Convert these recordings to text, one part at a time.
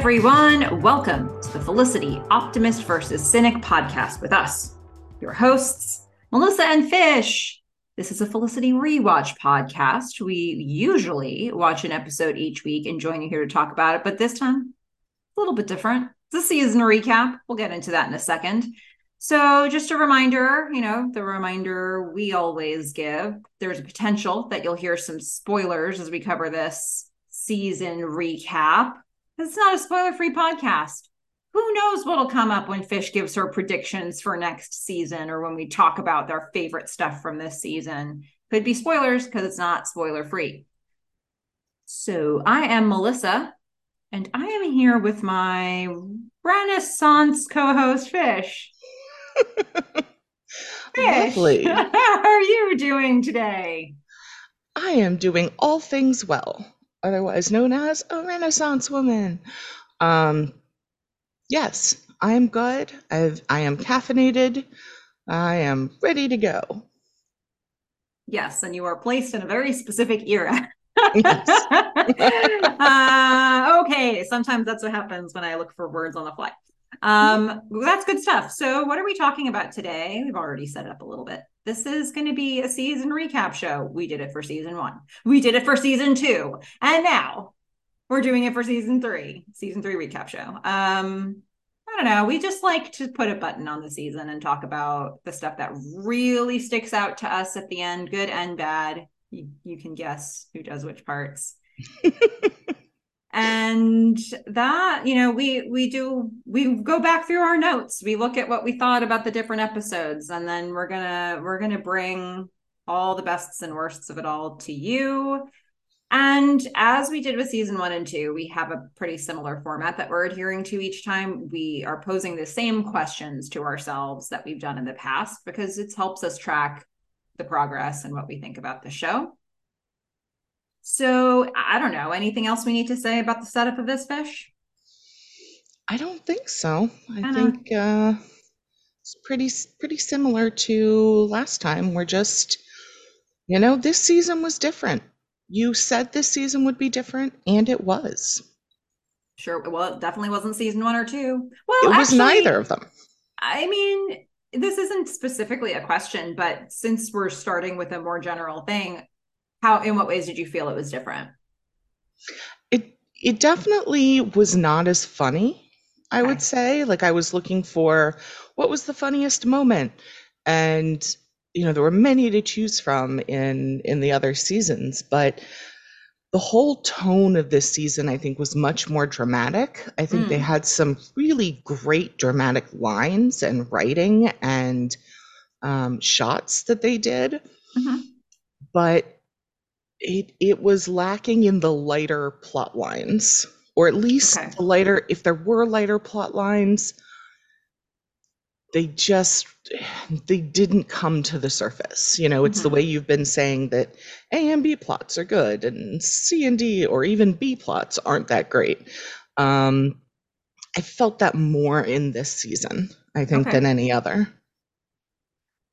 everyone. Welcome to the Felicity Optimist versus Cynic podcast with us, your hosts, Melissa and Fish. This is a Felicity rewatch podcast. We usually watch an episode each week and join you here to talk about it, but this time, a little bit different. It's a season recap. We'll get into that in a second. So, just a reminder you know, the reminder we always give there's a potential that you'll hear some spoilers as we cover this season recap. It's not a spoiler free podcast. Who knows what'll come up when Fish gives her predictions for next season or when we talk about their favorite stuff from this season? Could be spoilers because it's not spoiler free. So I am Melissa, and I am here with my Renaissance co host, Fish. Fish, Lovely. how are you doing today? I am doing all things well, otherwise known as a Renaissance woman. Um, yes, I am good. I've, I am caffeinated. I am ready to go. Yes, and you are placed in a very specific era. Uh, okay, sometimes that's what happens when I look for words on the fly. Um, that's good stuff. So, what are we talking about today? We've already set it up a little bit. This is going to be a season recap show. We did it for season one, we did it for season two, and now we're doing it for season three, season three recap show. Um, I don't know. We just like to put a button on the season and talk about the stuff that really sticks out to us at the end, good and bad. You, you can guess who does which parts. and that you know we we do we go back through our notes. We look at what we thought about the different episodes and then we're gonna we're gonna bring all the bests and worsts of it all to you. And as we did with season one and two we have a pretty similar format that we're adhering to each time. We are posing the same questions to ourselves that we've done in the past because it helps us track the progress and what we think about the show so I don't know. Anything else we need to say about the setup of this fish? I don't think so. I Kinda. think uh, it's pretty pretty similar to last time. We're just, you know, this season was different. You said this season would be different, and it was. Sure. Well, it definitely wasn't season one or two. Well, it was actually, neither of them. I mean, this isn't specifically a question, but since we're starting with a more general thing, how in what ways did you feel it was different? It it definitely was not as funny, I Okay. would say. Like I was looking for what was the funniest moment. And you know, there were many to choose from in in the other seasons, but the whole tone of this season I think was much more dramatic. I think they Mm. had some really great dramatic lines and writing and um, shots that they did, Mhm. but it it was lacking in the lighter plot lines or at least Okay. the lighter if there were lighter plot lines they just they didn't come to the surface you know it's the Mhm. way you've been saying that a and b plots are good and c and d or even b plots aren't that great um i felt that more in this season i think Okay. than any other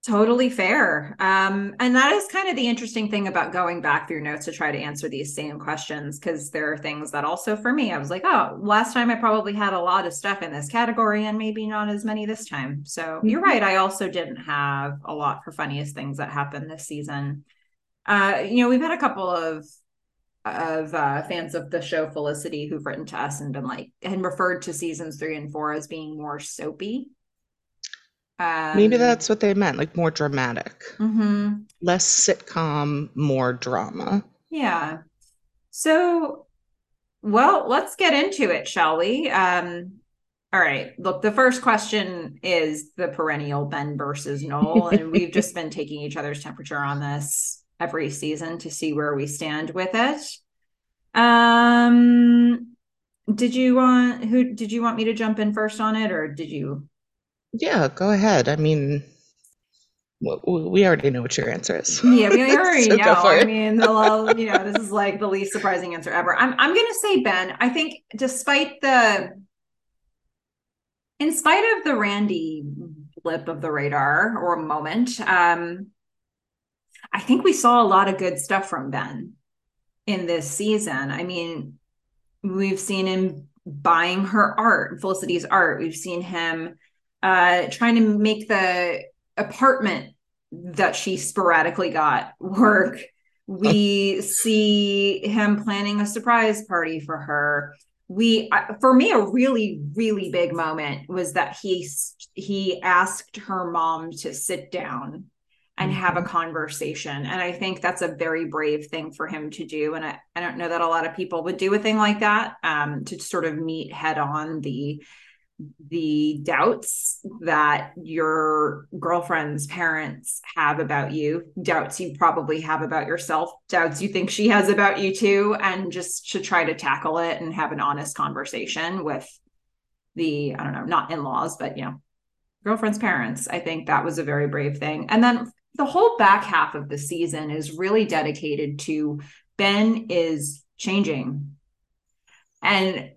Totally fair. Um, and that is kind of the interesting thing about going back through notes to try to answer these same questions, because there are things that also for me, I was like, oh, last time I probably had a lot of stuff in this category and maybe not as many this time. So you're Mhm. right. I also didn't have a lot for funniest things that happened this season. Uh, you know, we've had a couple of of uh, fans of the show Felicity who've written to us and been like and referred to seasons three and four as being more soapy. Maybe Um, that's what they meant like more dramatic mhm. less sitcom more drama Yeah. So, well, let's get into it, shall we? Um, all right. Look, the first question is the perennial Ben versus Noel, and we've just been taking each other's temperature on this every season to see where we stand with it. Um, did you want who did you want me to jump in first on it, or did you? Yeah, go ahead. I mean, we already know what your answer is. Yeah, we already So know. I mean, you know, this is like the least surprising answer ever. I'm I'm gonna say Ben. I think despite the in spite of the Randy blip of the radar or moment, um, I think we saw a lot of good stuff from Ben in this season. I mean, we've seen him buying her art, Felicity's art. We've seen him uh, trying to make the apartment that she sporadically got work. We see him planning a surprise party for her. We, for me, a really, really big moment was that he he asked her mom to sit down and have a mm-hmm. conversation. And I think that's a very brave thing for him to do. And I, I don't know that a lot of people would do a thing like that um, to sort of meet head on the the doubts that your girlfriend's parents have about you, doubts you probably have about yourself, doubts you think she has about you too, and just to try to tackle it and have an honest conversation with the, I don't know, not in laws, but you know, girlfriend's parents. I think that was a very brave thing. And then the whole back half of the season is really dedicated to Ben is changing. And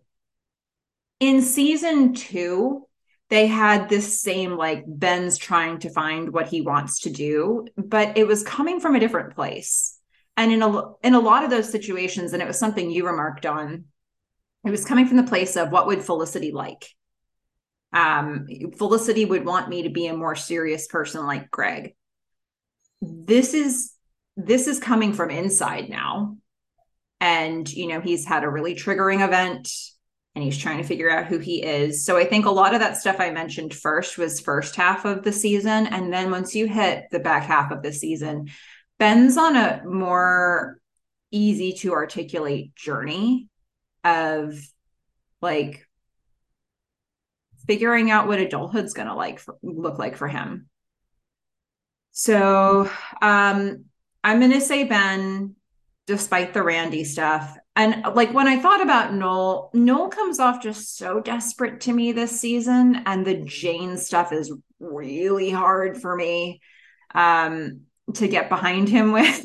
in season two, they had this same like Ben's trying to find what he wants to do, but it was coming from a different place. And in a in a lot of those situations, and it was something you remarked on, it was coming from the place of what would Felicity like? Um, Felicity would want me to be a more serious person like Greg this is this is coming from inside now and you know he's had a really triggering event and he's trying to figure out who he is so i think a lot of that stuff i mentioned first was first half of the season and then once you hit the back half of the season ben's on a more easy to articulate journey of like figuring out what adulthood's going to like for, look like for him so um, I'm going to say Ben, despite the Randy stuff. And like when I thought about Noel, Noel comes off just so desperate to me this season. And the Jane stuff is really hard for me um, to get behind him with.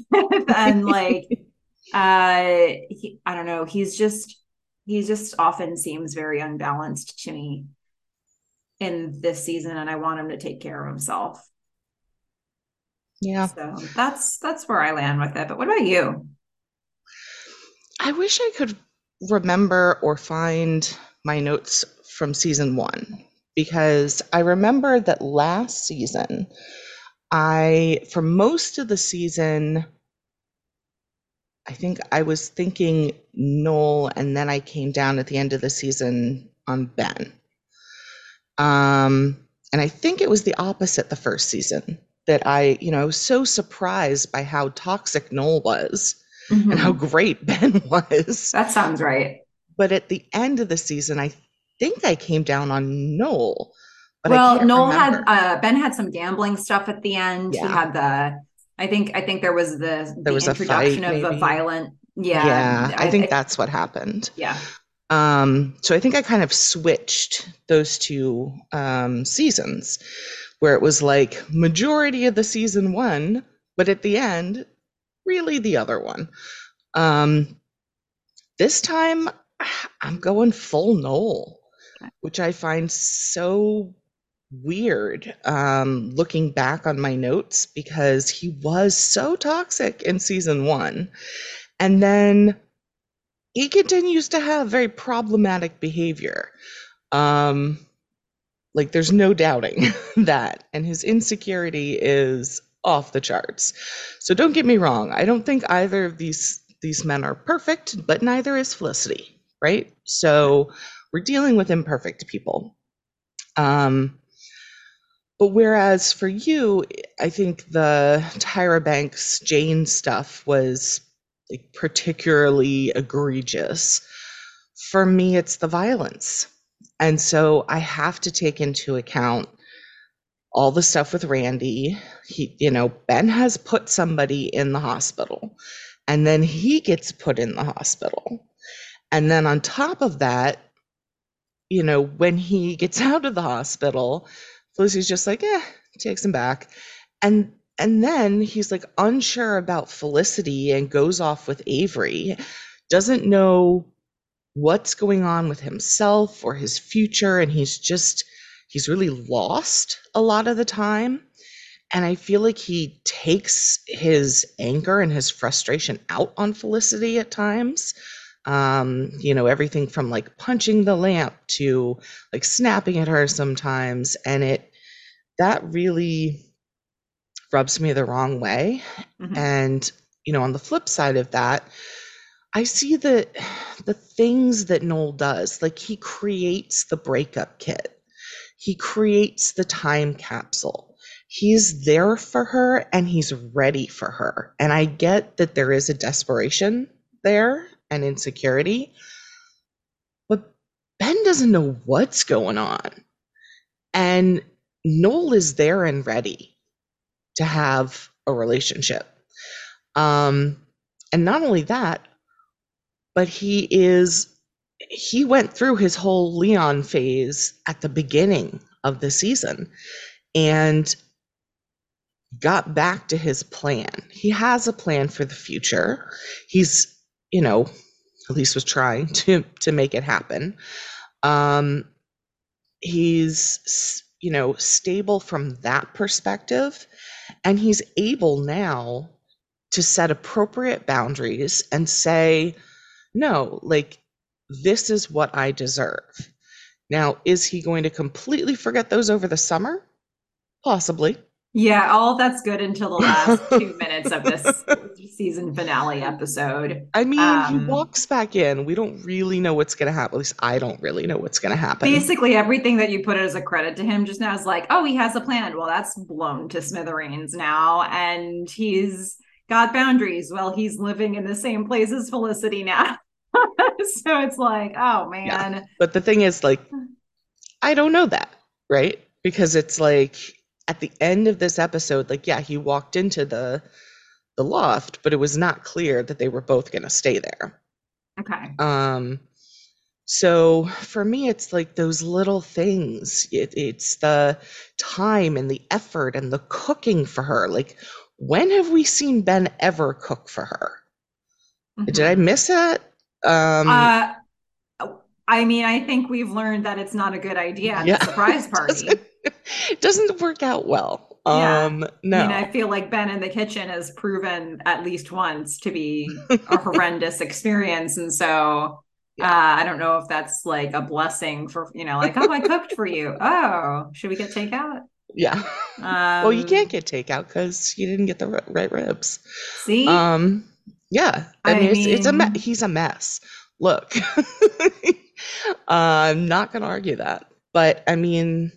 and like, uh, he, I don't know, he's just, he just often seems very unbalanced to me in this season. And I want him to take care of himself. Yeah. So that's that's where I land with it. But what about you? I wish I could remember or find my notes from season 1 because I remember that last season I for most of the season I think I was thinking Noel and then I came down at the end of the season on Ben. Um and I think it was the opposite the first season that I, you know, I was so surprised by how toxic Noel was mm-hmm. and how mm-hmm. great Ben was. That sounds right. But at the end of the season, I think I came down on Noel. well, Noel remember. had uh, Ben had some gambling stuff at the end. Yeah. He had the I think I think there was the, the there was introduction a fight, of maybe. a violent yeah. Yeah. I, I think I, that's what happened. Yeah. Um, so I think I kind of switched those two um, seasons where it was like majority of the season one, but at the end, really the other one. Um, this time, I'm going full Noel, which I find so weird um, looking back on my notes because he was so toxic in season one. And then he continues to have very problematic behavior. Um, like there's no doubting that. And his insecurity is off the charts. So don't get me wrong. I don't think either of these these men are perfect, but neither is Felicity, right? So we're dealing with imperfect people. Um but whereas for you, I think the Tyra Banks Jane stuff was like particularly egregious. For me, it's the violence and so I have to take into account all the stuff with Randy. He, you know, Ben has put somebody in the hospital and then he gets put in the hospital. And then on top of that, you know, when he gets out of the hospital, Lucy's just like, eh, takes him back. And and then he's like unsure about Felicity and goes off with Avery, doesn't know what's going on with himself or his future and he's just he's really lost a lot of the time and i feel like he takes his anger and his frustration out on felicity at times Um, you know, everything from like punching the lamp to like snapping at her sometimes. And it, that really rubs me the wrong way. Mhm. And, you know, on the flip side of that, I see the the things that Noel does. Like he creates the breakup kit. He creates the time capsule. He's there for her and he's ready for her. And I get that there is a desperation there and insecurity. But Ben doesn't know what's going on. And Noel is there and ready to have a relationship. Um, and not only that, but he is he went through his whole Leon phase at the beginning of the season and got back to his plan. He has a plan for the future. He's, you know, at least was trying to to make it happen. Um he's you know, stable from that perspective and he's able now to set appropriate boundaries and say no, like this is what I deserve. Now, is he going to completely forget those over the summer? Possibly. Yeah, all that's good until the last two minutes of this season finale episode. I mean, Um, he walks back in. We don't really know what's going to happen. At least I don't really know what's going to happen. Basically, everything that you put as a credit to him just now is like, oh, he has a plan. Well, that's blown to smithereens now. And he's got boundaries. Well, he's living in the same place as Felicity now. so it's like, oh, man. But the thing is, like, I don't know that, right? Because it's like at the end of this episode, like, yeah, he walked into the the loft, but it was not clear that they were both going to stay there. Okay. Um, so for me, it's like those little things. It, it's the time and the effort and the cooking for her. Like, when have we seen Ben ever cook for her? Did I miss that? Um, Uh, I mean, I think we've learned that it's not a good idea at Yeah. surprise party. it doesn't work out well. Yeah. Um, no. I mean, I feel like Ben in the kitchen has proven at least once to be a horrendous experience. And so uh, I don't know if that's like a blessing for, you know, like, oh, I cooked for you. Oh, should we get takeout? yeah. Um, well, you can't get takeout because you didn't get the right ribs. see. Um, yeah. I, I mean, it's, it's a me- he's a mess. Look, I'm not gonna argue that, but I mean,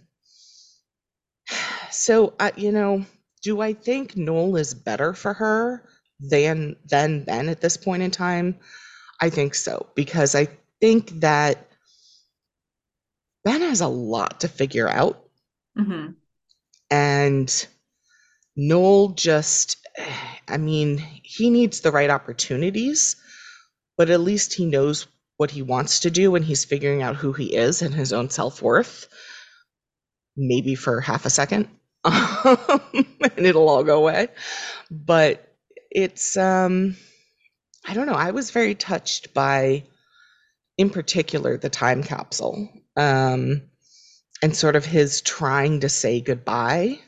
so I, you know, do I think Noel is better for her than than Ben at this point in time? I think so because I think that Ben has a lot to figure out Mhm. and Noel just, I mean, he needs the right opportunities, but at least he knows what he wants to do and he's figuring out who he is and his own self worth, maybe for half a second, and it'll all go away. But it's, um, I don't know, I was very touched by, in particular, the time capsule. Um, and sort of his trying to say goodbye.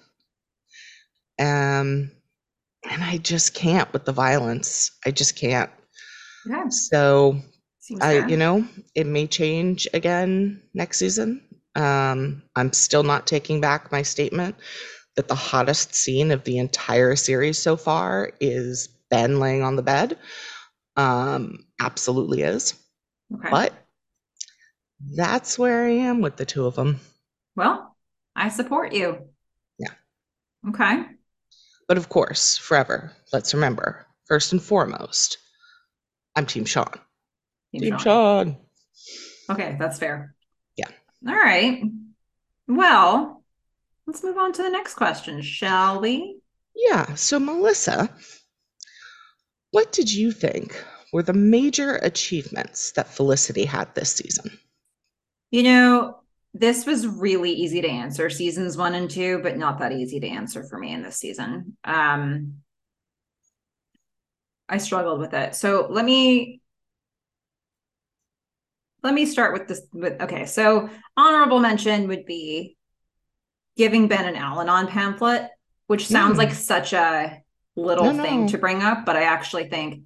Um, and I just can't with the violence. I just can't. Yeah. So Seems I, fair. you know, it may change again next season. Um, I'm still not taking back my statement that the hottest scene of the entire series so far is Ben laying on the bed. Um, absolutely is. Okay. But that's where I am with the two of them. Well, I support you. Yeah. Okay. But of course, forever, let's remember, first and foremost, I'm Team Sean. Team Sean. Sean. Okay, that's fair. Yeah. All right. Well, let's move on to the next question, shall we? Yeah. So, Melissa, what did you think were the major achievements that Felicity had this season? You know, this was really easy to answer seasons one and two, but not that easy to answer for me in this season. Um, I struggled with it. So let me let me start with this with okay, so honorable mention would be giving Ben an Al-Anon pamphlet, which sounds Mm. like such a little No, thing no. to bring up, but I actually think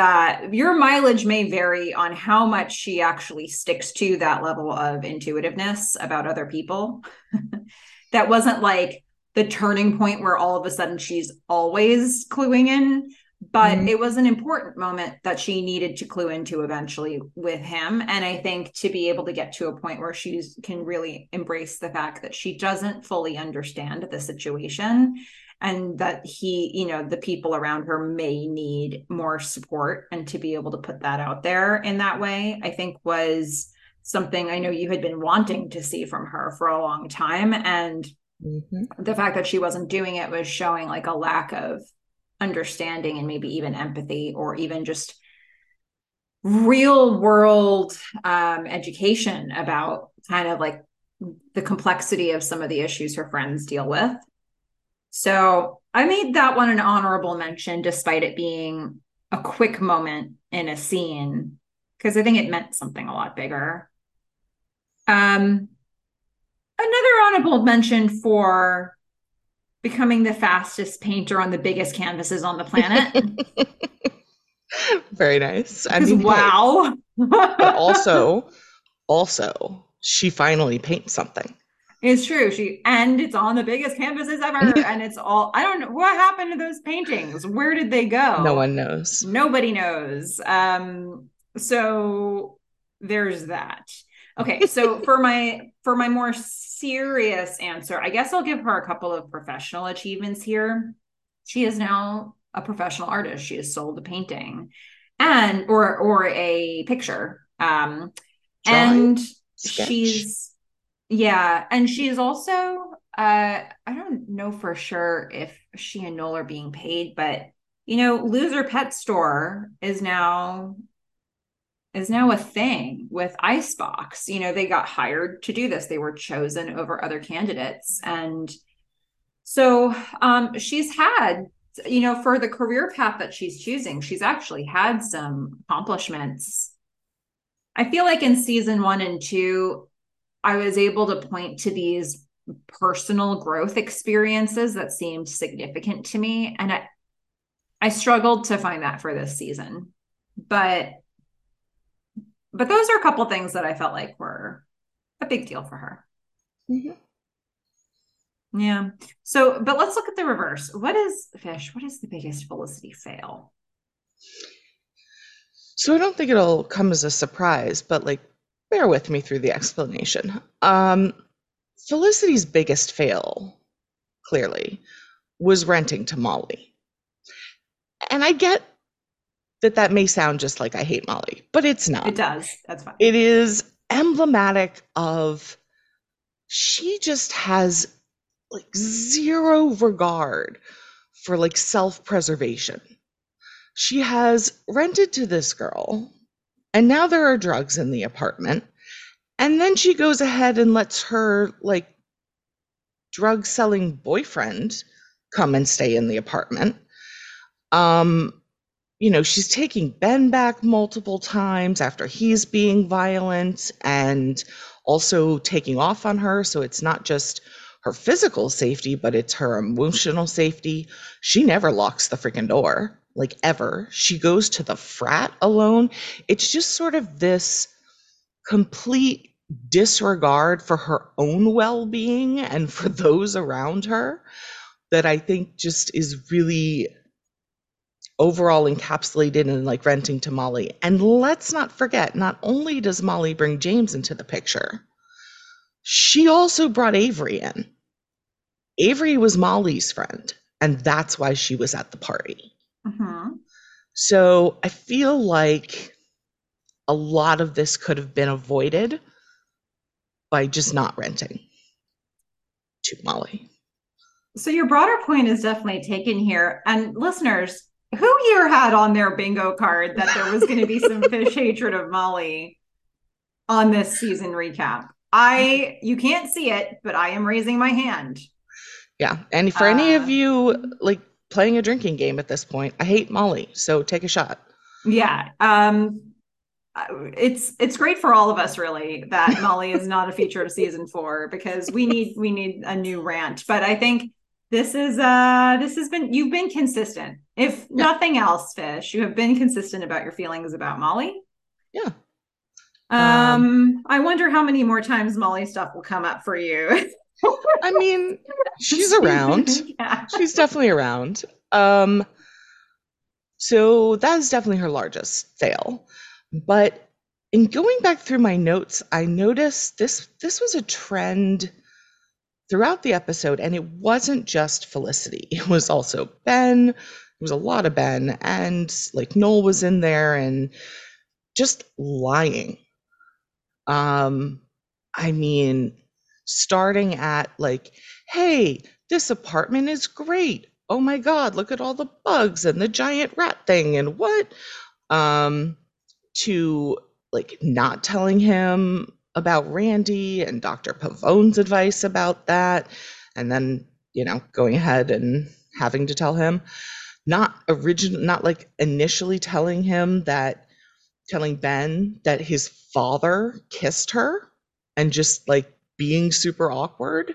uh, your mileage may vary on how much she actually sticks to that level of intuitiveness about other people. that wasn't like the turning point where all of a sudden she's always cluing in, but mm-hmm. it was an important moment that she needed to clue into eventually with him. And I think to be able to get to a point where she can really embrace the fact that she doesn't fully understand the situation and that he you know the people around her may need more support and to be able to put that out there in that way i think was something i know you had been wanting to see from her for a long time and mm-hmm. the fact that she wasn't doing it was showing like a lack of understanding and maybe even empathy or even just real world um, education about kind of like the complexity of some of the issues her friends deal with so I made that one an honorable mention, despite it being a quick moment in a scene, because I think it meant something a lot bigger. Um, another honorable mention for becoming the fastest painter on the biggest canvases on the planet. Very nice. I mean, wow. but also, also, she finally paints something. It's true. She and it's on the biggest canvases ever. and it's all I don't know what happened to those paintings. Where did they go? No one knows. Nobody knows. Um, so there's that. Okay, so for my for my more serious answer, I guess I'll give her a couple of professional achievements here. She is now a professional artist. She has sold a painting and or or a picture. Um Drawing, and sketch. she's yeah, and she's also uh I don't know for sure if she and Noel are being paid, but you know, Loser Pet Store is now is now a thing with Icebox. You know, they got hired to do this. They were chosen over other candidates. And so um she's had you know, for the career path that she's choosing, she's actually had some accomplishments. I feel like in season one and two, I was able to point to these personal growth experiences that seemed significant to me. And I, I struggled to find that for this season. But but those are a couple things that I felt like were a big deal for her. Mm-hmm. Yeah. So, but let's look at the reverse. What is fish? What is the biggest Felicity fail? So I don't think it'll come as a surprise, but like bear with me through the explanation. Um, Felicity's biggest fail, clearly, was renting to Molly. And I get that that may sound just like I hate Molly, but it's not. It does. That's fine. It is emblematic of she just has like zero regard for like self preservation. She has rented to this girl and now there are drugs in the apartment. And then she goes ahead and lets her like drug selling boyfriend come and stay in the apartment. Um, you know, she's taking Ben back multiple times after he's being violent and also taking off on her. So it's not just her physical safety, but it's her emotional safety. She never locks the freaking door like ever. She goes to the frat alone. It's just sort of this complete disregard for her own well being and for those around her that I think just is really overall encapsulated in like renting to Molly. And let's not forget, not only does Molly bring James into the picture, she also brought Avery in. Avery was Molly's friend, and that's why she was at the party. Mm-hmm. So I feel like a lot of this could have been avoided by just not renting to Molly. So your broader point is definitely taken here. And listeners, who here had on their bingo card that there was going to be some fish hatred of Molly on this season recap? I you can't see it, but I am raising my hand. Yeah. And for uh, any of uh, you like playing a drinking game at this point. I hate Molly, so take a shot. Yeah. Um it's it's great for all of us really that Molly is not a feature of season 4 because we need we need a new rant. But I think this is uh this has been you've been consistent. If yeah. nothing else, Fish, you have been consistent about your feelings about Molly. Yeah. Um, um I wonder how many more times Molly stuff will come up for you. I mean, she's around. yeah. She's definitely around. Um so that is definitely her largest fail. But in going back through my notes, I noticed this this was a trend throughout the episode, and it wasn't just Felicity. It was also Ben. It was a lot of Ben, and like Noel was in there and just lying. Um, I mean, starting at like, hey, this apartment is great. Oh my god, look at all the bugs and the giant rat thing and what? Um, to like not telling him about Randy and Dr. Pavone's advice about that, and then, you know, going ahead and having to tell him. Not original, not like initially telling him that, telling Ben that his father kissed her and just like being super awkward,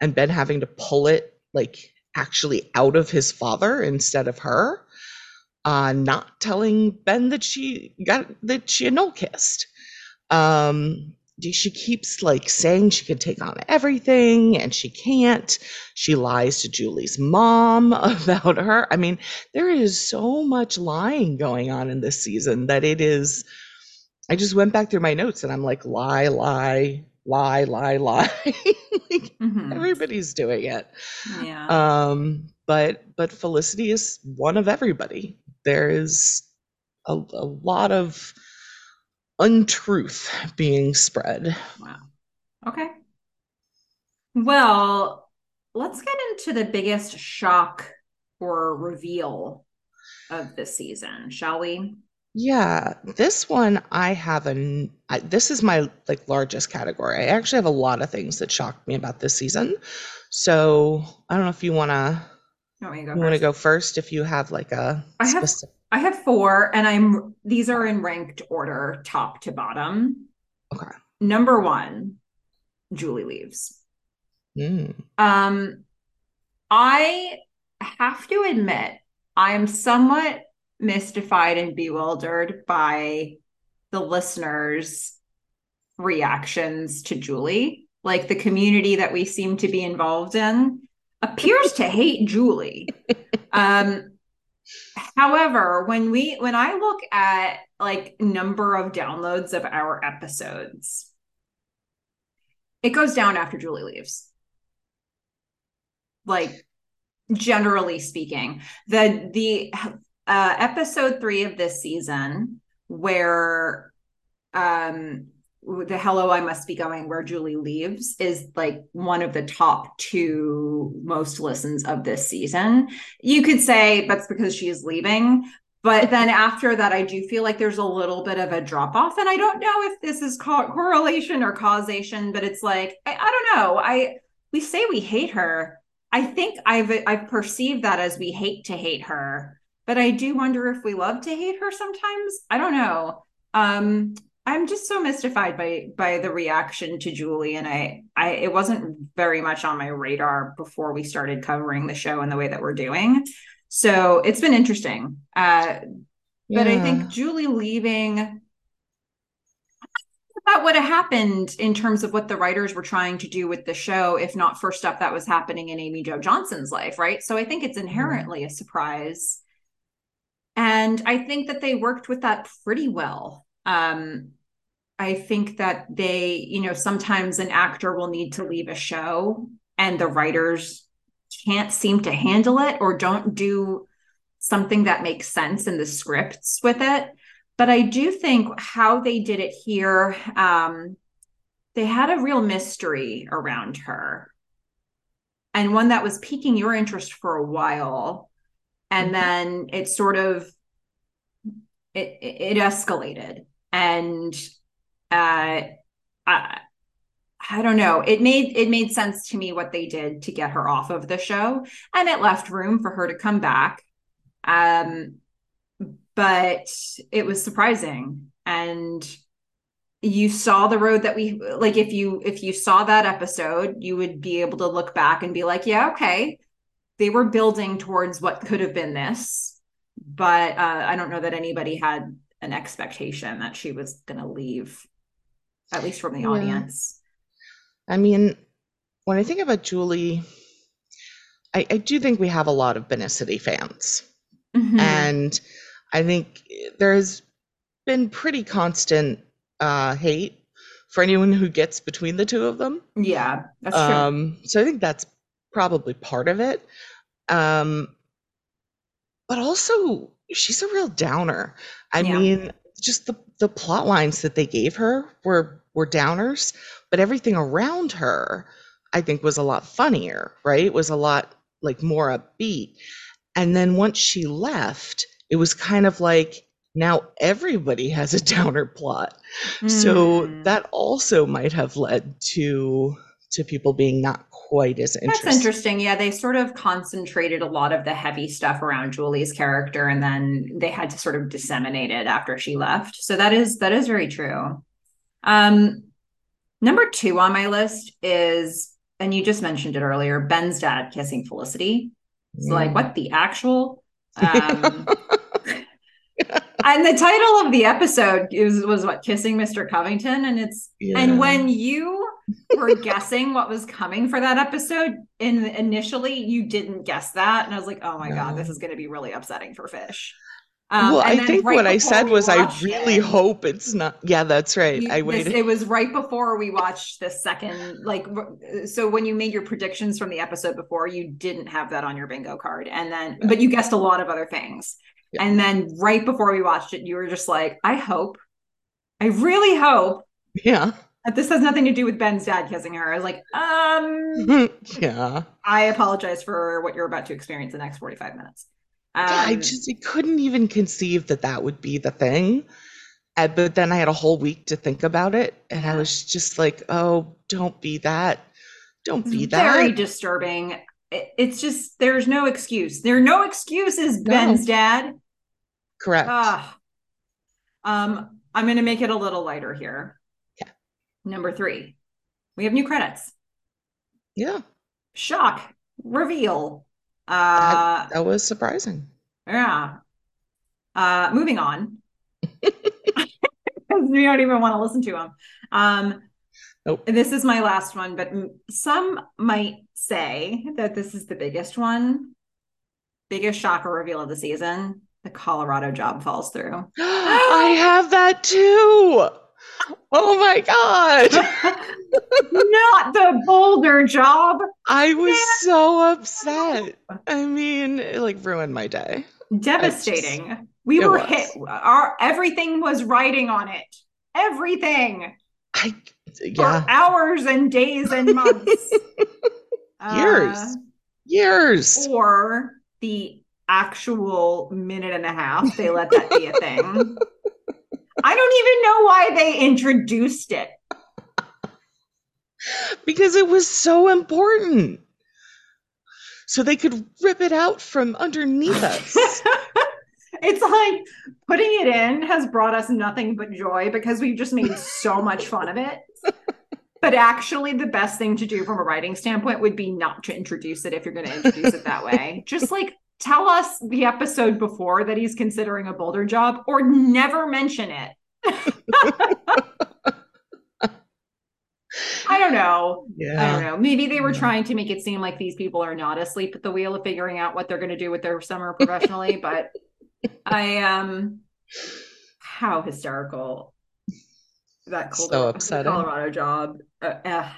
and Ben having to pull it like actually out of his father instead of her. Uh, not telling Ben that she got that she had no kissed. Um, she keeps like saying she can take on everything and she can't. She lies to Julie's mom about her. I mean, there is so much lying going on in this season that it is. I just went back through my notes and I'm like, lie, lie, lie, lie, lie. like, mm-hmm. Everybody's doing it. Yeah. Um, but but Felicity is one of everybody. There is a, a lot of untruth being spread. Wow. Okay. Well, let's get into the biggest shock or reveal of the season, shall we? Yeah, this one I have an I, this is my like largest category. I actually have a lot of things that shocked me about this season. So I don't know if you want to you want to go first if you have like a I have specific... I have four, and I'm these are in ranked order, top to bottom. Okay. Number one, Julie leaves. Mm. Um, I have to admit, I'm somewhat mystified and bewildered by the listeners' reactions to Julie. Like the community that we seem to be involved in appears to hate Julie. Um, However, when we when I look at like number of downloads of our episodes, it goes down after Julie leaves. Like generally speaking, the the uh, episode three of this season where um the hello i must be going where julie leaves is like one of the top two most listens of this season. You could say that's because she is leaving but then after that i do feel like there's a little bit of a drop off and i don't know if this is co- correlation or causation but it's like I, I don't know. I we say we hate her. I think i've i've perceived that as we hate to hate her but i do wonder if we love to hate her sometimes. I don't know. Um I'm just so mystified by by the reaction to Julie, and I, I it wasn't very much on my radar before we started covering the show in the way that we're doing. So it's been interesting. Uh, yeah. But I think Julie leaving that would have happened in terms of what the writers were trying to do with the show, if not for stuff that was happening in Amy Jo Johnson's life, right? So I think it's mm-hmm. inherently a surprise. And I think that they worked with that pretty well. Um, I think that they, you know, sometimes an actor will need to leave a show and the writers can't seem to handle it or don't do something that makes sense in the scripts with it. But I do think how they did it here, um, they had a real mystery around her and one that was piquing your interest for a while. And mm-hmm. then it sort of it, it escalated and uh, I, I don't know. It made it made sense to me what they did to get her off of the show, and it left room for her to come back. Um, but it was surprising, and you saw the road that we like. If you if you saw that episode, you would be able to look back and be like, yeah, okay, they were building towards what could have been this, but uh, I don't know that anybody had an expectation that she was going to leave, at least from the Yeah. audience. I mean, when I think about Julie, I, I do think we have a lot of Benicity fans. Mhm. And I think there's been pretty constant uh, hate for anyone who gets between the two of them. yeah, that's true. Um, so I think that's probably part of it. Um, but also, she's a real downer. I Yeah. mean, just the the plot lines that they gave her were were downers, but everything around her, I think, was a lot funnier. Right? It was a lot like more upbeat. And then once she left, it was kind of like now everybody has a downer plot. So Hmm. that also might have led to to people being not quite as interested. That's interesting. Yeah, they sort of concentrated a lot of the heavy stuff around Julie's character and then they had to sort of disseminate it after she left. So that is that is very true. Um number 2 on my list is and you just mentioned it earlier, Ben's dad kissing Felicity. It's like Mm. what the actual um and the title of the episode is was what kissing Mr. Covington and it's Yeah. and when you were guessing what was coming for that episode, in initially you didn't guess that, and I was like, "Oh my god, this is going to be really upsetting for Fish." Um, well, and I think right what I said was I really it, hope it's not. Yeah, that's right. you- I this- waited. it was right before we watched the second, like, so when you made your predictions from the episode before, you didn't have that on your bingo card, and then, Yeah. but you guessed a lot of other things, Yeah. and then right before we watched it, you were just like, "I hope, I really hope." yeah. This has nothing to do with Ben's dad kissing her. I was like, um, yeah. I apologize for what you're about to experience in the next 45 minutes. Um, Yeah, I just I couldn't even conceive that that would be the thing. Uh, but then I had a whole week to think about it, and I was just like, "Oh, don't be that. Don't be very that." disturbing. It- it's just, there's no excuse. There are no excuses, No. Ben's dad. Correct. Ah. Um, I'm going to make it a little lighter here. Number three, we have new credits. yeah, Shock, reveal. Uh, that was surprising. Yeah. Uh, moving on. we don't even want to listen to them. Um, Nope. This is my last one, but some might say that this is the biggest one, biggest shocker reveal of the season. The Colorado job falls through. I have that too. Oh my god. Not the Boulder job. I was so upset. I mean, it like ruined my day. Devastating. we were was. hit. Our everything was riding on it. Everything. I for yeah, hours and days and months. Years. Uh, years. or the actual minute and a half they let that be a thing. I don't even know why they introduced it. Because it was so important. So they could rip it out from underneath us. it's like putting it in has brought us nothing but joy because we've just made so much fun of it. But actually, the best thing to do from a writing standpoint would be not to introduce it if you're going to introduce it that way. Just like tell us the episode before that he's considering a Boulder job or never mention it. I don't know. I don't know. Maybe they were Yeah. trying to make it seem like these people are not asleep at the wheel of figuring out what they're going to do with their summer professionally. but I um, how hysterical that So Colorado, upsetting. Colorado job. Uh, eh.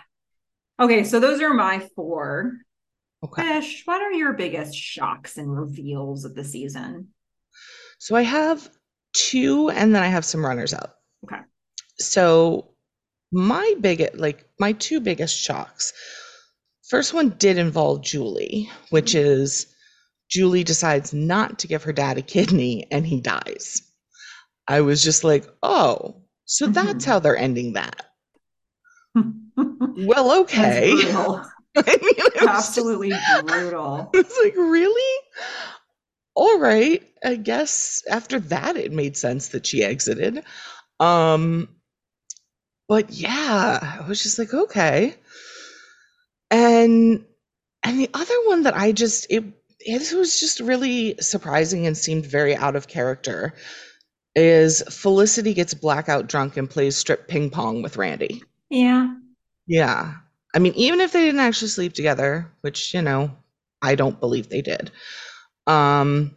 Okay, so those are my four. Okay. Fish, what are your biggest shocks and reveals of the season? So I have two and then I have some runners up. Okay. So my biggest like my two biggest shocks. First one did involve Julie, which is Julie decides not to give her dad a kidney and he dies. I was just like, "Oh, so that's Mhm. how they're ending that." Well, That's okay. Brutal. I mean, it was just- Absolutely brutal. It's like, really? All right. I guess after that it made sense that she exited. Um but yeah, I was just like, okay. And And the other one that I just it it was just really surprising and seemed very out of character is Felicity gets blackout drunk and plays strip ping pong with Randy. Yeah. Yeah. I mean, even if they didn't actually sleep together, which, you know, I don't believe they did. Um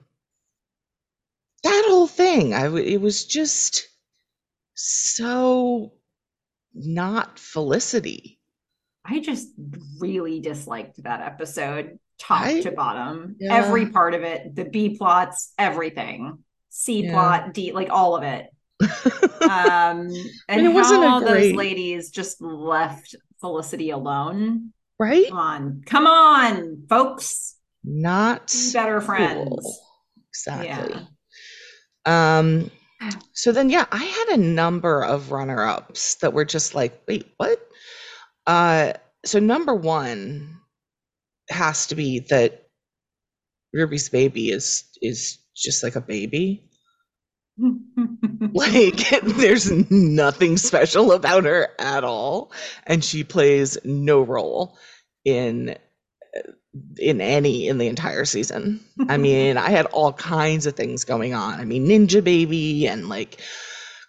that whole thing, I w- it was just so not Felicity. I just really disliked that episode, top I- to bottom. yeah. Every part of it, the B plots, everything. C Yeah. plot, D, like all of it. Um, and it wasn't a how those great- ladies just left Felicity alone. right? Come on, come on, folks. Not Be better friends. cool. Exactly. Um so then yeah, I had a number of runner-ups that were just like, wait, what? Uh so number 1 has to be that Ruby's baby is is just like a baby. Like there's nothing special about her at all and she plays no role in in any in the entire season. I mean, I had all kinds of things going on. I mean, Ninja Baby and like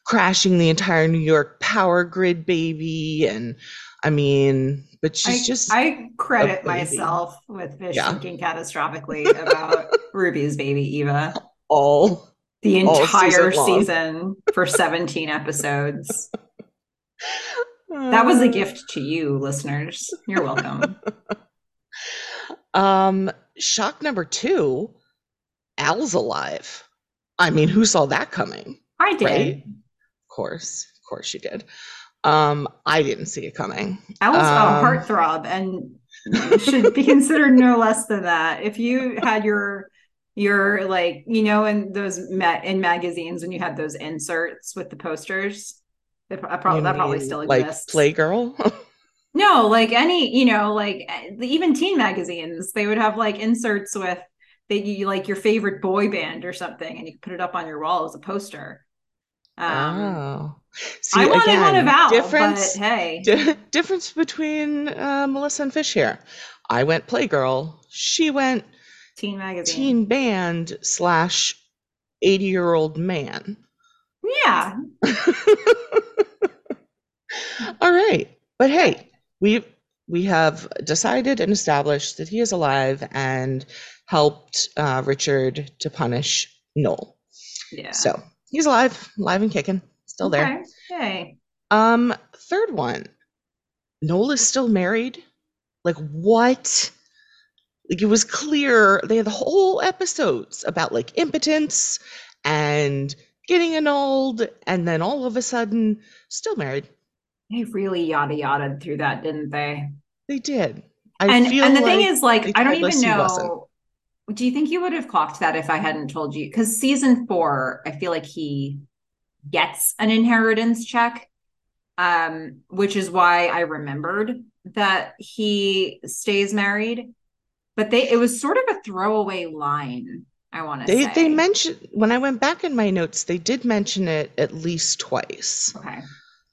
crashing the entire New York power grid baby and I mean, but she's I, just I credit myself with Fish Yeah. thinking catastrophically about Ruby's baby Eva. all The entire season season for 17 episodes. That was a gift to you, listeners. You're welcome. Um, shock number two, Al's alive. I mean, who saw that coming? I did. Right? Of course, of course you did. Um, I didn't see it coming. I was Um, a heartthrob and should be considered no less than that. If you had your your like you know in those met in magazines when you had those inserts with the posters, that, pro- that probably mean, still like exists. Playgirl. No, like any, you know, like even teen magazines, they would have like inserts with that you like your favorite boy band or something, and you could put it up on your wall as a poster. Um, oh, see, I wanted one again, of Al, difference. but hey, di- difference between uh, Melissa and Fish here. I went Playgirl. She went teen magazine. teen band slash eighty year old man. Yeah, All right. But hey, we we have decided and established that he is alive and helped uh, Richard to punish Noel. yeah. So he's alive, alive and kicking, still there. Okay. Hey, Um, third one. Noel is still married. Like what? Like it was clear they had the whole episodes about like impotence and getting annulled, and then all of a sudden, still married. they really yada yada through that, didn't they? They did. I and feel and the thing is, like, I don't even know. Do you think you would have clocked that if I hadn't told you? Because season four, I feel like he gets an inheritance check, um, which is why I remembered that he stays married. But they, it was sort of a throwaway line. I want to They say they mentioned when I went back in my notes, they did mention it at least twice okay.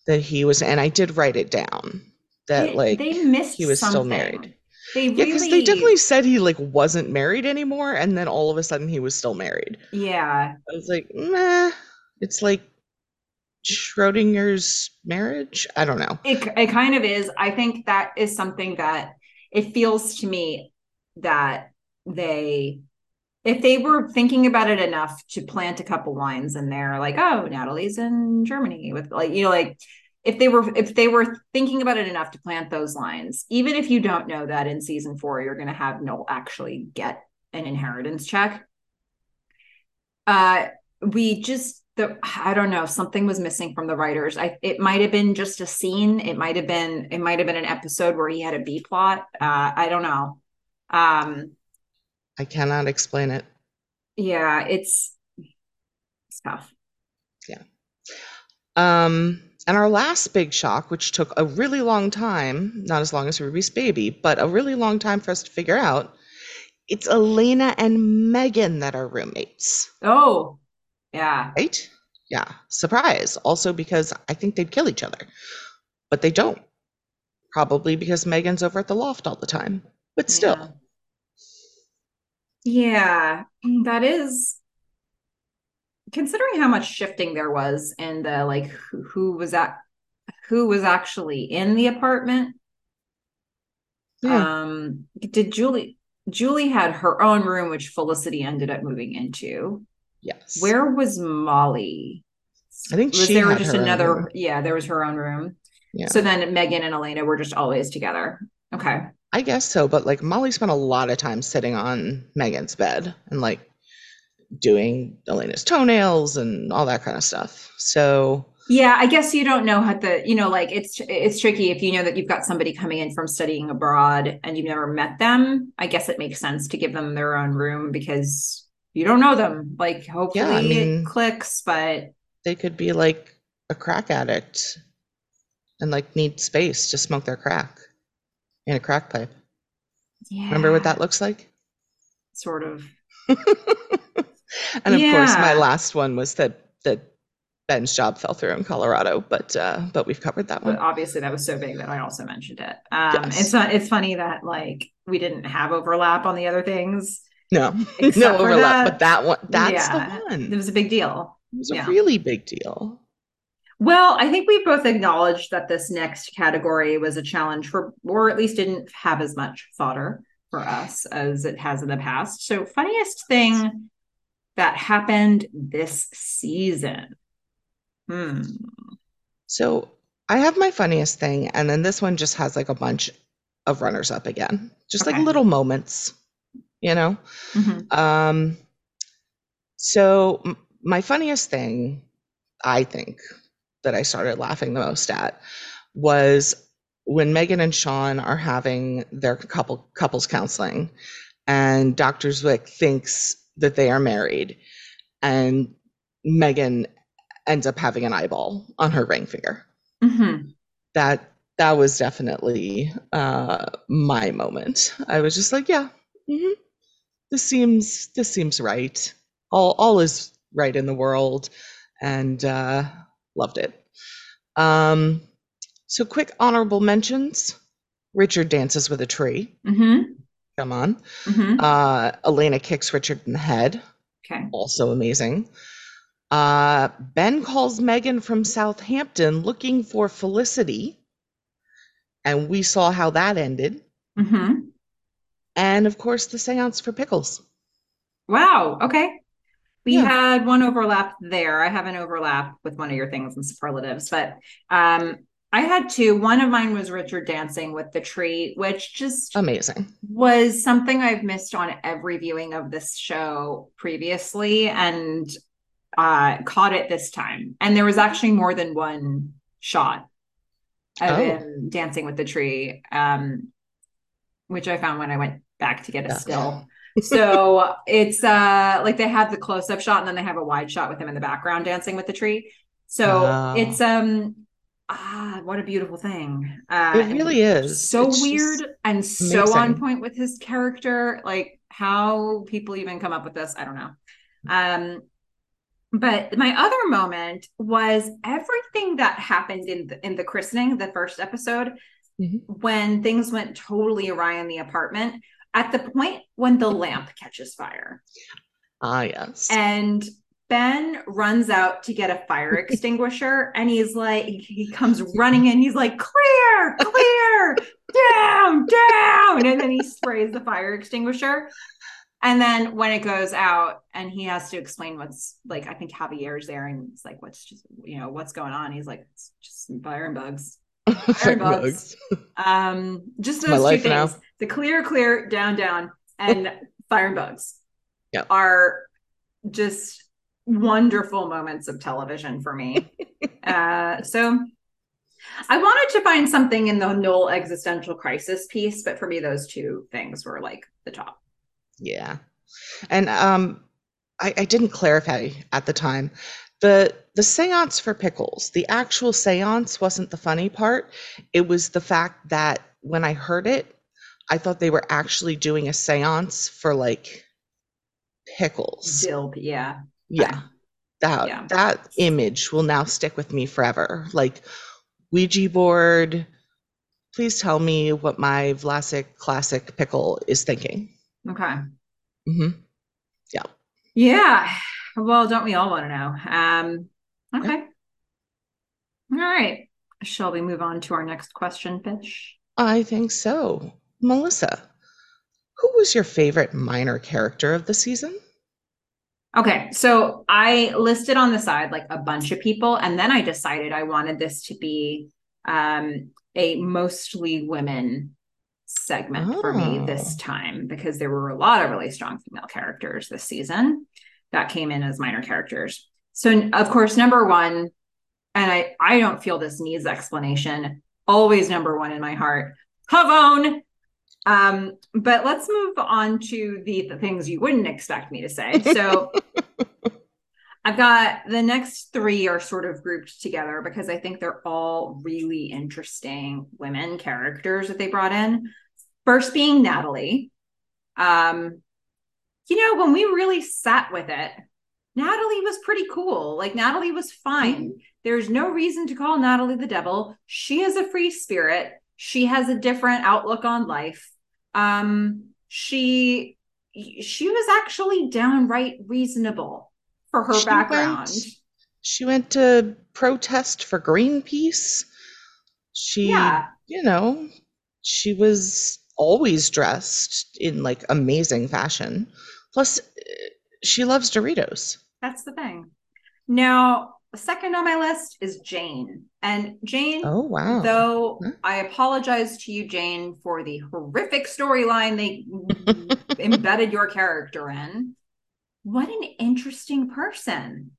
that he was, and I did write it down that They, like they missed he was still married. They Yeah, because they definitely said he like wasn't married anymore, and then all of a sudden he was still married. yeah. I was like, nah, it's like Schrodinger's marriage. I don't know. It it kind of is. I think that is something that it feels to me that they if they were thinking about it enough to plant a couple lines in there like oh Natalie's in Germany with like you know like if they were if they were thinking about it enough to plant those lines even if you don't know that in season 4 you're going to have Noel actually get an inheritance check uh we just the I don't know something was missing from the writers. I it might have been just a scene. It might have been it might have been an episode where he had a B plot. Uh, I don't know. Um, I cannot explain it. yeah, it's it's tough. Yeah. Um, and our last big shock, which took a really long time, not as long as Ruby's baby, but a really long time for us to figure out, it's Elena and Megan that are roommates, Oh, yeah. right? Yeah, surprise. Also because I think they'd kill each other, but they don't. Probably because Megan's over at the loft all the time. But still. Yeah. yeah, that is considering how much shifting there was in the like who, who was at who was actually in the apartment. Yeah. Um, did Julie Julie had her own room, which Felicity ended up moving into. Yes. Where was Molly? I think was she there had just her another yeah, there was her own room. Yeah. So then Megan and Elena were just always together. Okay. I guess so, but like Molly spent a lot of time sitting on Megan's bed and like doing Elena's toenails and all that kind of stuff. So Yeah, I guess you don't know how the, you know, like it's it's tricky if you know that you've got somebody coming in from studying abroad and you've never met them. I guess it makes sense to give them their own room because you don't know them. Like hopefully I mean- it clicks, but they could be like a crack addict and like need space to smoke their crack in a crack pipe. yeah. Remember what that looks like? sort of and of course, my last one was that that Ben's job fell through in Colorado, but uh, but we've covered that but one. obviously that was so big that I also mentioned it. Um Yes. it's not it's funny that like we didn't have overlap on the other things. No, no overlap, that- but that one that's Yeah, the one. It was a big deal. It was a really big deal. Well, I think we both acknowledged that this next category was a challenge for, or at least didn't have as much fodder for us as it has in the past. So, funniest thing that happened this season. Hmm. So I have my funniest thing, and then this one just has like a bunch of runners up again, just Okay. like little moments, you know. Mhm. Um, so m- my funniest thing, I think, that I started laughing the most at was when Megan and Sean are having their couple couples counseling, and Dr. Zwick thinks that they are married, and Megan ends up having an eyeball on her ring finger. Mhm. That that was definitely uh, my moment. I was just like, yeah, mhm, this seems this seems right. All all is right in the world, and uh, loved it. Um, so quick honorable mentions. Richard dances with a tree. Mhm. Come on. Mhm. Uh, Elena kicks Richard in the head. Okay. Also amazing. Uh, ben calls Megan from Southampton looking for Felicity. And we saw how that ended. Mhm. And of course, the seance for pickles. Wow. Okay. We Yeah. had one overlap there. I have an overlap with one of your things in superlatives, but um, I had two. One of mine was Richard dancing with the tree, which just Amazing. was something I've missed on every viewing of this show previously and uh, caught it this time. And there was actually more than one shot of Oh. him dancing with the tree, um, which I found when I went back to get a Yeah. still. So it's uh like they have the close-up shot and then they have a wide shot with him in the background dancing with the tree. So Wow. it's um ah what a beautiful thing. Uh It really is. so It's weird and so on point with his character like how people even come up with this i don't know um but my other moment was everything that happened in the, in the christening the first episode Mhm. when things went totally awry in the apartment at the point when the lamp catches fire Ah, yes. and Ben runs out to get a fire extinguisher and he's like, he comes running in. He's like, clear, clear, down, down. And then he sprays the fire extinguisher. And then when it goes out and he has to explain what's like, I think Javier's there and it's like, what's just, you know, what's going on? He's like, it's just some fire and bugs. Fire bugs. Um, just those two things now. The clear, clear, down, down, and fire and bugs Yeah. are just wonderful moments of television for me. uh, so I wanted to find something in the Noel existential crisis piece, but for me, those two things were like the top. Yeah. And um I, I didn't clarify at the time. The the seance for pickles, the actual seance wasn't the funny part. It was the fact that when I heard it, I thought they were actually doing a seance for like pickles. Dill, yeah. Yeah. That Yeah. that image will now stick with me forever. Like Ouija board, please tell me what my Vlasic classic pickle is thinking. Okay. Mm-hmm. Yeah. Yeah. Well, don't we all want to know? Um, okay. All right. Shall we move on to our next question, Fish? I think so. Melissa, who was your favorite minor character of the season? Okay, so I listed on the side like a bunch of people, and then I decided I wanted this to be um, a mostly women segment oh. for me this oh. time because there were a lot of really strong female characters this season that came in as minor characters. So, of course, number one, and I I don't feel this needs explanation. Always number one in my heart, Pavone. Um, but let's move on to the, the things you wouldn't expect me to say. So I've got the next three are sort of grouped together because I think they're all really interesting women characters that they brought in. First being Natalie. Um, you know, when we really sat with it, Natalie was pretty cool. Like Natalie was fine. There's no reason to call Natalie the devil. She is a free spirit she has a different outlook on life um she she was actually downright reasonable for her she background. went, she went to protest for greenpeace. She yeah. you know she was always dressed in like amazing fashion. Plus she loves doritos. That's the thing. Now second on my list is Jane. And Jane, oh wow. Though huh? I apologize to you, Jane, for the horrific storyline they embedded your character in. What an interesting person.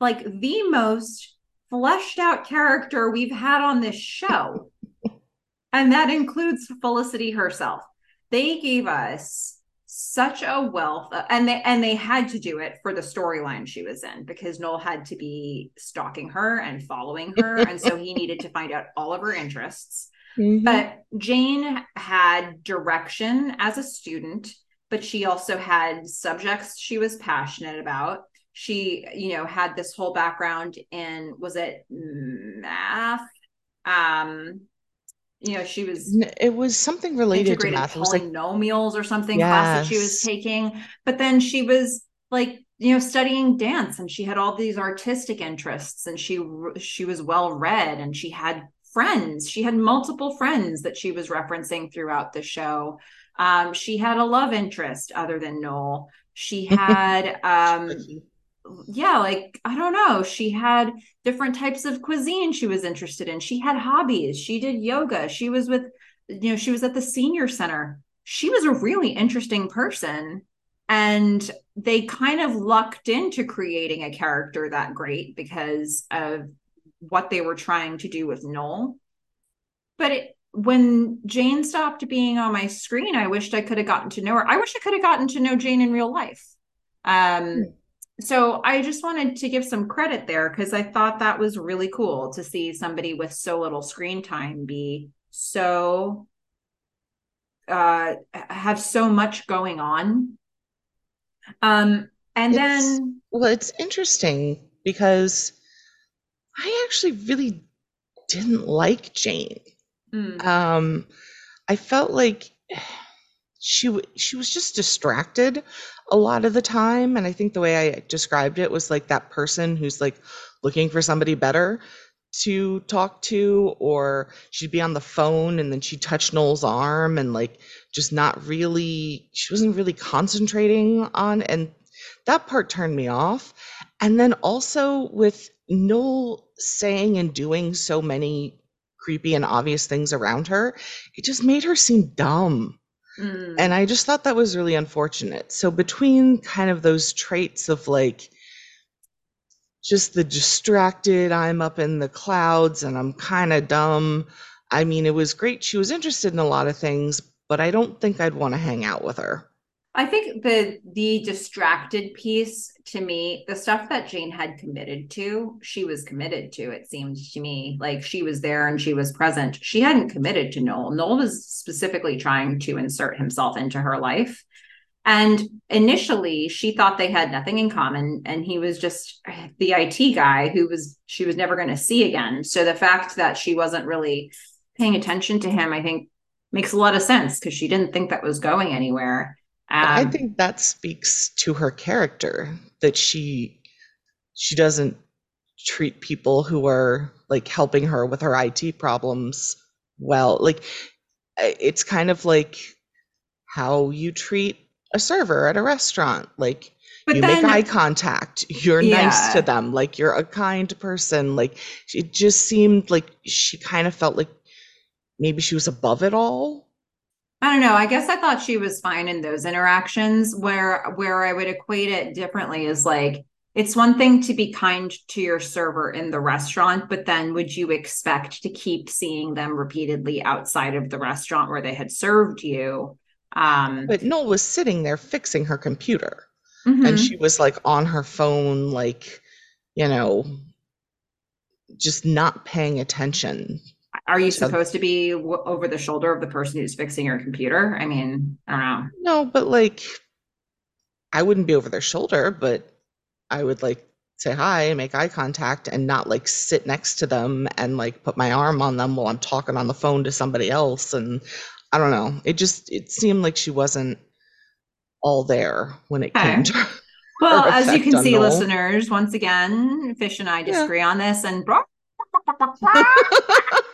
Like the most fleshed out character we've had on this show. and that includes Felicity herself. They gave us such a wealth of, and they and they had to do it for the storyline she was in because Noel had to be stalking her and following her and so he needed to find out all of her interests. Mm-hmm. But Jane had direction as a student, but she also had subjects she was passionate about. She, you know, had this whole background in was it math? Um you know she was it was something related to math. Polynomials like, or something yes. class that she was taking but then she was like you know studying dance and she had all these artistic interests and she she was well read and she had friends. She had multiple friends that she was referencing throughout the show. Um, she had a love interest other than noel. She had um yeah, like I don't know. She had different types of cuisine she was interested in. She had hobbies. She did yoga. She was with, you know, she was at the senior center. She was a really interesting person. And they kind of lucked into creating a character that great because of what they were trying to do with Noel. But it, when Jane stopped being on my screen, I wished I could have gotten to know her. I wish I could have gotten to know Jane in real life. Um, hmm so I just wanted to give some credit there because I thought that was really cool to see somebody with so little screen time be so uh have so much going on. Um and it's, then well it's interesting because I actually really didn't like Jane. Mm. Um I felt like she she was just distracted a lot of the time and i think the way i described it was like that person who's like looking for somebody better to talk to or she'd be on the phone and then she'd touch noel's arm and like just not really she wasn't really concentrating on and that part turned me off. And then also with noel saying and doing so many creepy and obvious things around her it just made her seem dumb Mm. And I just thought that was really unfortunate. So between kind of those traits of like just the distracted, I'm up in the clouds and I'm kind of dumb. I mean, it was great. She was interested in a lot of things, but I don't think I'd want to hang out with her. I think the the distracted piece to me, the stuff that Jane had committed to, she was committed to. It seemed to me like she was there and she was present. She hadn't committed to Noel. Noel was specifically trying to insert himself into her life. And initially, she thought they had nothing in common, and he was just the IT guy who was she was never going to see again. So the fact that she wasn't really paying attention to him, I think makes a lot of sense because she didn't think that was going anywhere. Um, I think that speaks to her character that she she doesn't treat people who are like helping her with her IT problems well. Like it's kind of like how you treat a server at a restaurant. Like But you then- make eye contact, you're nice to them, like you're a kind person. Like it just seemed like she kind of felt like maybe she was above it all. I don't know. I guess I thought she was fine in those interactions where where I would equate it differently is like it's one thing to be kind to your server in the restaurant, but then would you expect to keep seeing them repeatedly outside of the restaurant where they had served you? Um, But Noel was sitting there fixing her computer. mhm. and she was like on her phone like you know just not paying attention Are you supposed to be w- over the shoulder of the person who's fixing your computer? I mean, I don't know. no but like i wouldn't be over their shoulder but i would like say hi make eye contact and not like sit next to them and like put my arm on them while i'm talking on the phone to somebody else and i don't know it just it seemed like she wasn't all there when it Okay. came to Well, her as you can see, listeners, once again, Fish and I Yeah. disagree on this, and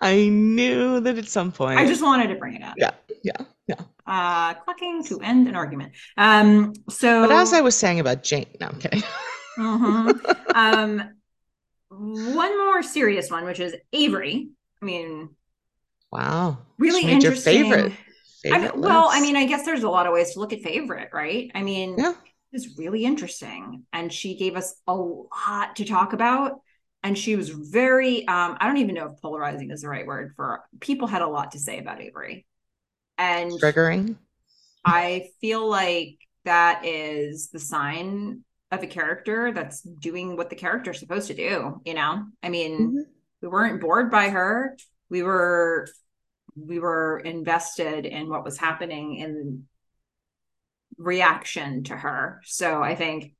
i knew that at some point I just wanted to bring it up. Yeah, yeah, yeah. Uh, clicking to end an argument. Um, so, But as I was saying about Jane, no, I'm kidding. Mhm. um, one more serious one, which is Avery. I mean, Wow. really made your interesting. favorite. I mean, well, I mean, I guess there's a lot of ways to look at favorite, right? I mean, Yeah. it's really interesting, and she gave us a lot to talk about. And she was very, um, I don't even know if polarizing is the right word for people had a lot to say about Avery. And triggering. I feel like that is the sign of a character that's doing what the character's supposed to do, you know? I mean, Mhm. we weren't bored by her. We were we were invested in what was happening in reaction to her. So I think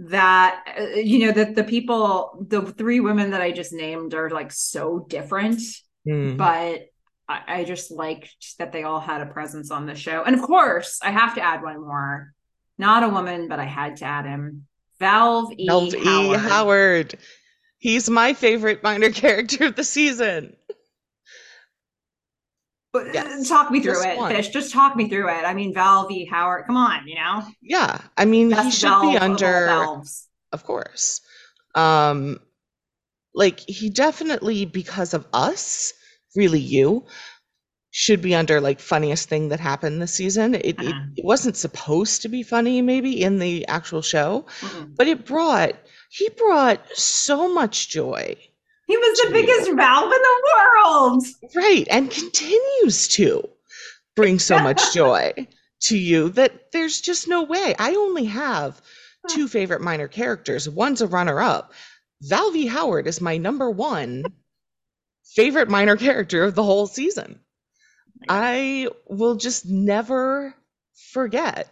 that uh, you know that the people the three women that I just named are like so different Hmm. but I, I just liked that they all had a presence on the show. And of course, I have to add one more. Not a woman, but I had to add him. Valve E. Melv E. Howard. Howard. He's my favorite minor character of the season. But, uh, Yes, talk me through just it, one. Fish. Just talk me through it. I mean, Valve. Howard. Come on, you know, Yeah. I mean, he should Valve be under, Valves. of course. Um, like he definitely, because of us, really you, should be under like funniest thing that happened this season. It, it, Uh-huh. it wasn't supposed to be funny, maybe in the actual show, Mm-mm. but it brought he brought so much joy He was the biggest Valve in the world. right and continues to bring so much joy to you that there's just no way. I only have two favorite minor characters. One's a runner up val v. Howard is my number one favorite minor character of the whole season. Oh I will just never forget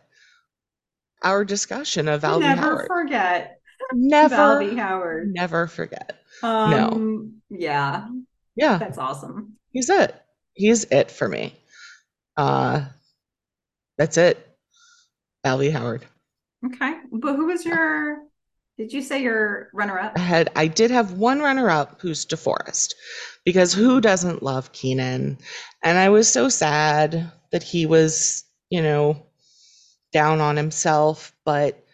our discussion of val v. Never howard. forget never Valve E. Howard. never forget Um, Yeah, yeah that's awesome. he's it he's it for me uh that's it Allie Howard Okay, but who was your? Did you say your runner-up? I had I did have one runner up who's DeForest because who doesn't love Keenan and I was so sad that he was you know down on himself but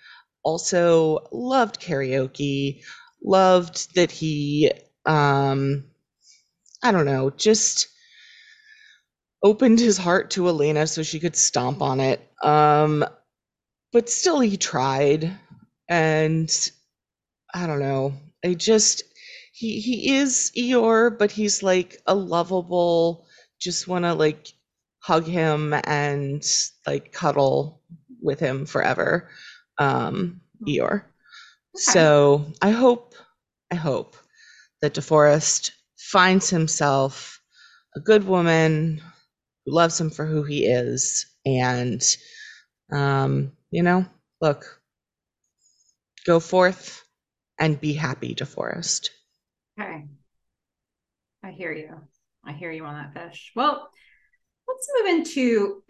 also loved karaoke loved that he um I don't know just opened his heart to Elena so she could stomp on it. Um, but still, he tried, and I don't know. I just he he is Eeyore, but he's like a lovable. Just want to like hug him and like cuddle with him forever. Um, Eeyore. So I hope, I hope that DeForest finds himself a good woman who loves him for who he is, and um, you know, look, go forth and be happy, DeForest. Okay. I hear you. I hear you on that fish. Well, let's move into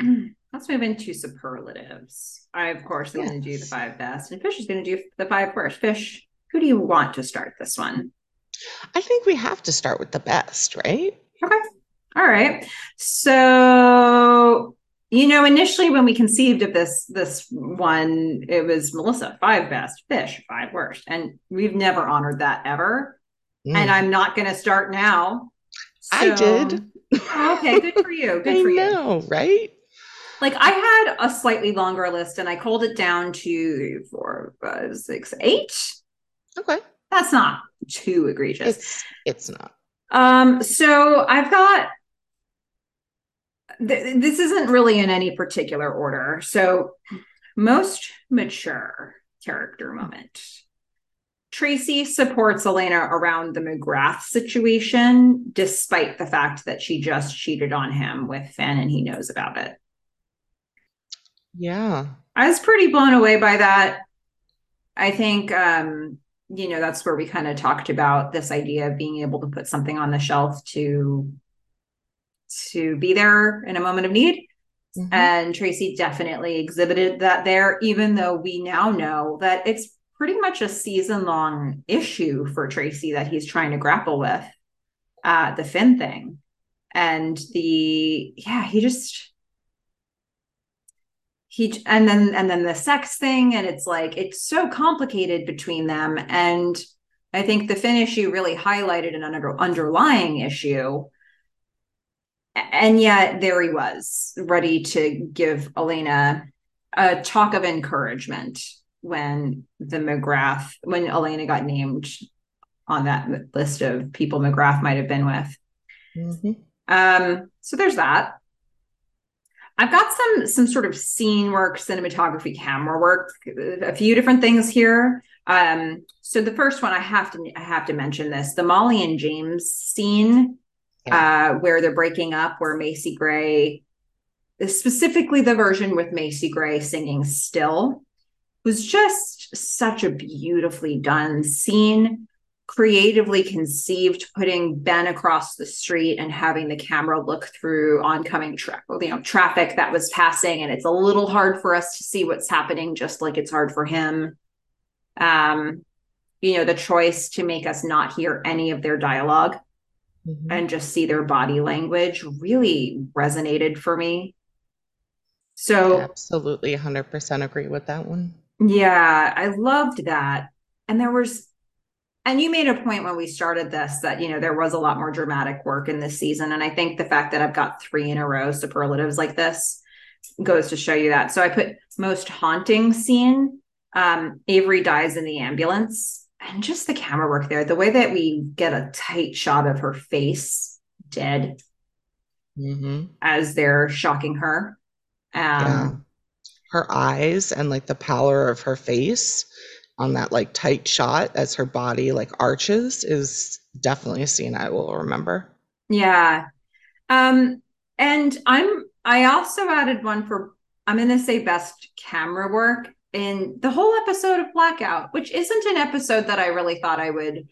let's move into superlatives. I of course am yes. going to do the five best, and Fish is going to do the five worst. Fish, who do you want to start this one? I think we have to start with the best, right? Okay. All right. So you know, initially when we conceived of this this one, it was Melissa five best, Fish five worst, and we've never honored that ever. Mm. And I'm not going to start now. So, I did. okay, good for you. Good I for you. know, right? Like I had a slightly longer list, and I called it down to four, five, six, eight. Okay, that's not too egregious. It's it's not. Um, so I've got th- this isn't really in any particular order. So, most mature character moment. Tracy supports Elena around the McGrath situation, despite the fact that she just cheated on him with Finn and he knows about it. Yeah. I was pretty blown away by that. I think, um, you know, that's where we kind of talked about this idea of being able to put something on the shelf to to be there in a moment of need. Mm-hmm. And Tracy definitely exhibited that there, even though we now know that it's pretty much a season long issue for Tracy that he's trying to grapple with uh, the Finn thing. And the, yeah, he just, he and then and then the sex thing and it's like it's so complicated between them. And i think the finn issue really highlighted an under, underlying issue. And yet there he was ready to give elena a talk of encouragement when the mcgrath when elena got named on that list of people mcgrath might have been with. Mm-hmm. um so there's that i've got some some sort of scene work cinematography camera work a few different things here um so the first one i have to i have to mention this the molly and james scene yeah. uh, where they're breaking up, where Macy Gray, specifically the version with Macy Gray singing Still, was just such a beautifully done scene, creatively conceived, putting Ben across the street and having the camera look through oncoming tra- you know, traffic that was passing. And it's a little hard for us to see what's happening, just like it's hard for him. Um, you know, the choice to make us not hear any of their dialogue mm-hmm. and just see their body language really resonated for me. So, absolutely 100% agree with that one. Yeah, I loved that. And there was, and you made a point when we started this that, you know, there was a lot more dramatic work in this season. And I think the fact that I've got three in a row superlatives like this goes to show you that. So I put most haunting scene. Um, Avery dies in the ambulance and just the camera work there, the way that we get a tight shot of her face dead mm-hmm. as they're shocking her. Um, yeah. Her eyes and like the pallor of her face on that like tight shot as her body like arches is definitely a scene I will remember. Yeah. Um, and I'm I also added one for I'm gonna say best camera work in the whole episode of Blackout, which isn't an episode that I really thought I would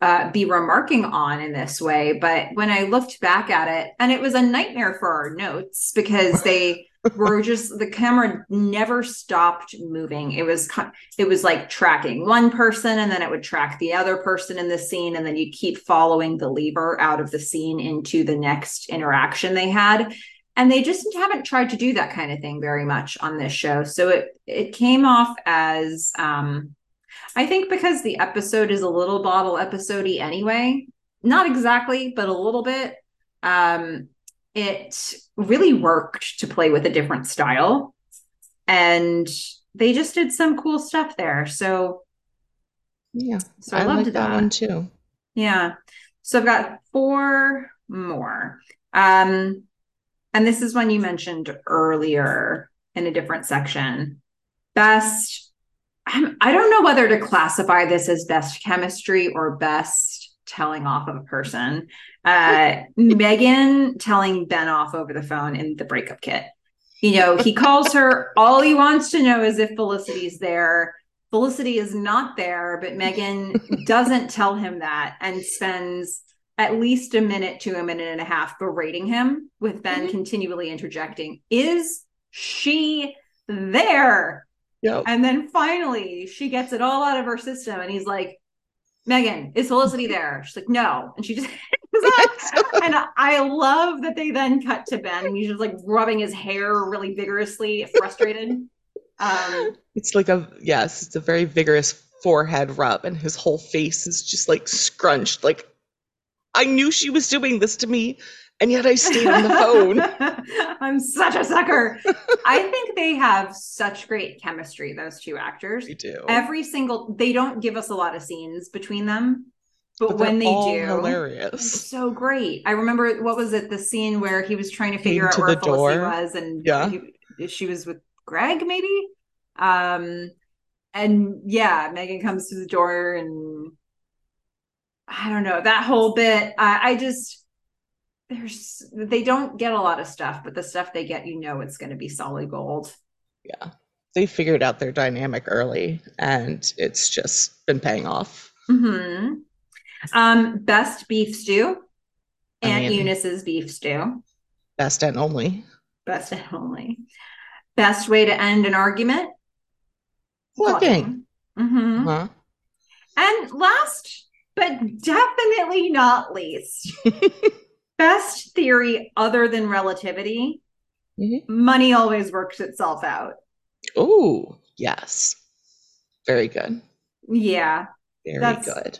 uh, be remarking on in this way. But when I looked back at it, and it was a nightmare for our notes because they were just the camera never stopped moving. It was it was like tracking one person, and then it would track the other person in the scene, and then you keep following the lever out of the scene into the next interaction they had and they just haven't tried to do that kind of thing very much on this show so it it came off as um i think because the episode is a little bottle episodey anyway not exactly but a little bit um it really worked to play with a different style. And they just did some cool stuff there. So yeah so i, I loved like that. that. one too. Yeah. So i've got four more. Um and this is one you mentioned earlier in a different section. Best, I'm, I don't know whether to classify this as best chemistry or best telling off of a person. Uh, Megan telling Ben off over the phone in the breakup kit. You know, he calls her, all he wants to know is if Felicity's there. Felicity is not there, but Megan doesn't tell him that and spends at least a minute to a minute and a half berating him with Ben Mhm. continually interjecting, Is she there? Yep. And then finally she gets it all out of her system and he's like, Megan, is Felicity there? She's like, no. And she just and I love that they then cut to Ben and he's just like rubbing his hair really vigorously, frustrated. Um, It's like a yes, it's a very vigorous forehead rub, and his whole face is just like scrunched. Like I knew she was doing this to me, and yet I stayed on the phone. I'm such a sucker. I think they have such great chemistry, those two actors. We do. Every single they don't give us a lot of scenes between them, but, But when all do, it's hilarious. so great. I remember what was it, the scene where he was trying to figure out to where the Felicity door. was and Yeah. he- she was with Greg, maybe. Um and yeah, Megan comes to the door and I don't know that whole bit. I, I just there's they don't get a lot of stuff, but the stuff they get, you know, it's going to be solid gold. Yeah, they figured out their dynamic early, and it's just been paying off. hmm Um, best beef stew. I Aunt mean- Eunice's beef stew. Best and only. Best and only. Best way to end an argument. Plugging. hmm Huh? And last, but definitely not least, best theory other than relativity. Mhm. Money always works itself out. Oh, yes. Very good. Yeah, Very That's- good.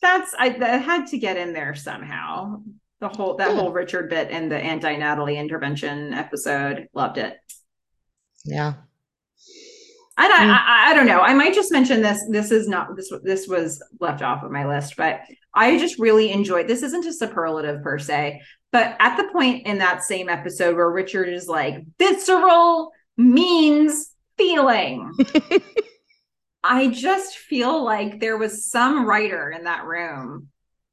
that's I that had to get in there somehow. The whole that Yeah. whole Richard bit in the anti Natalie intervention episode, loved it. Yeah. And I, Mm. I, I don't know. I might just mention this. This is not this. This was left off of my list, but I just really enjoyed. This isn't a superlative per se, but at the point in that same episode where Richard is like, "Visceral means feeling," I just feel like there was some writer in that room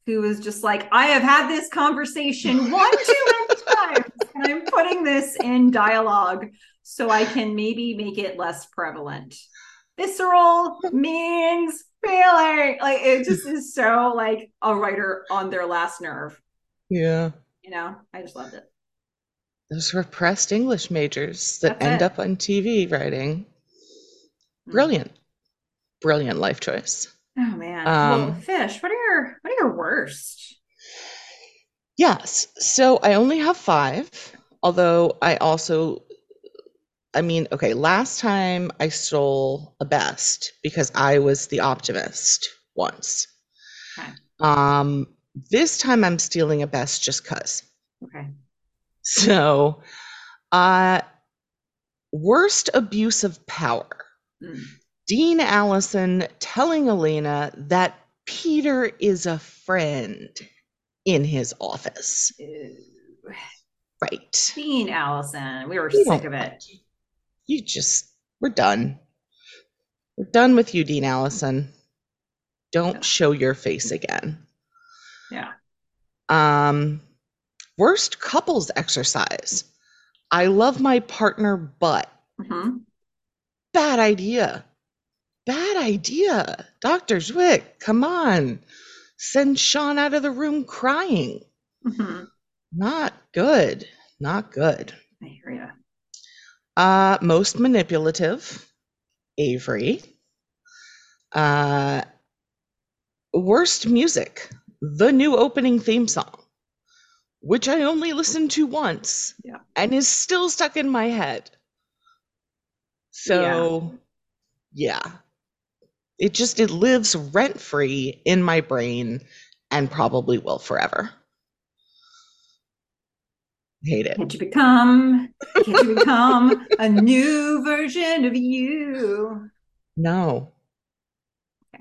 who was just like, "I have had this conversation one too many times, and I'm putting this in dialogue so I can maybe make it less prevalent. Visceral means feeling. Like it just is so like a writer on their last nerve. Yeah. You know, I just loved it. Those repressed English majors that That's end it. up on TV writing. Mm. Brilliant. Brilliant life choice. Oh man. Um, well, fish. What are your what are your worst? Yes. So I only have five, although I also, I mean, okay, last time I stole a best because I was the optimist once. Okay. Um, this time I'm stealing a best just cuz. Okay. So, uh, worst abuse of power. Mm. Dean Allison telling Elena that Peter is a friend in his office. Ew. Right. Dean Allison. We were You sick of it. you. Just, we're done. We're done with you, Dean Allison. Don't Yeah. show your face again. Yeah. Um, worst couples exercise. I love my partner, but hmm bad idea. Bad idea. Dr. Zwick, come on. Send Sean out of the room crying. hmm Not good. Not good. I hear you. Uh, most manipulative, Avery. Uh, worst music, the new opening theme song, which I only listened to once Yeah. and is still stuck in my head. So, yeah. It just it lives rent free in my brain and probably will forever. Hate it. Can't you become? Can't you become a new version of you? No.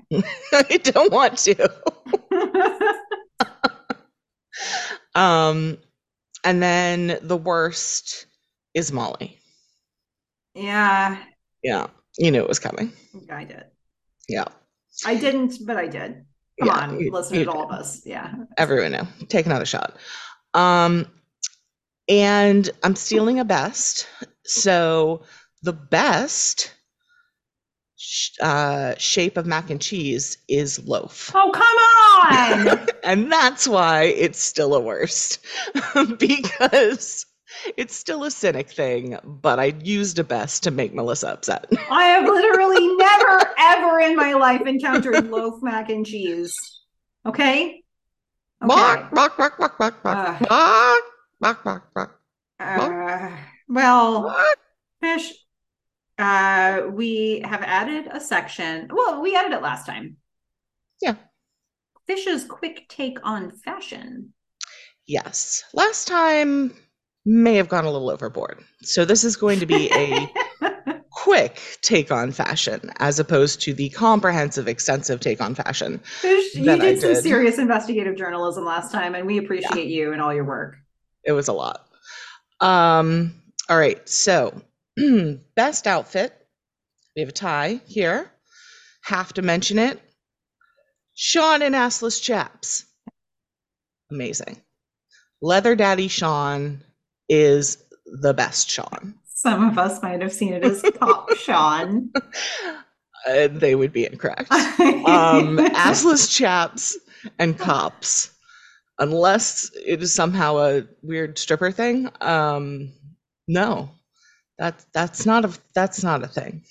I don't want to. Um, and then the worst is Molly. yeah, Yeah, you knew it was coming. I did. Yeah, I didn't, but I did. Come Yeah, on, you- listen you to all of us. Yeah. everyone knew. Take another shot. Um, and I'm stealing a best. So the best sh- uh, shape of mac and cheese is loaf. Oh, come on. and that's why it's still a worst because it's still a cynic thing, but I used a best to make Melissa upset. I have literally never, ever in my life encountered loaf mac and cheese. Okay. Uh, well, fish. Uh, we have added a section. Well, we added it last time. Yeah. Fish's quick take on fashion. Yes. Last time may have gone a little overboard. So this is going to be a quick take on fashion as opposed to the comprehensive, extensive take on fashion. Fish, you I did some serious investigative journalism last time, and we appreciate you and all your work. It was a lot. Um, all right, so best outfit. We have a tie here. Have to mention it. Sean and assless chaps. Amazing. Leather Daddy Sean is the best Sean. Some of us might have seen it as Pop Sean. Uh, they would be incorrect. um, assless chaps and cops, unless it is somehow a weird stripper thing. Um, no, that's that's not a that's not a thing.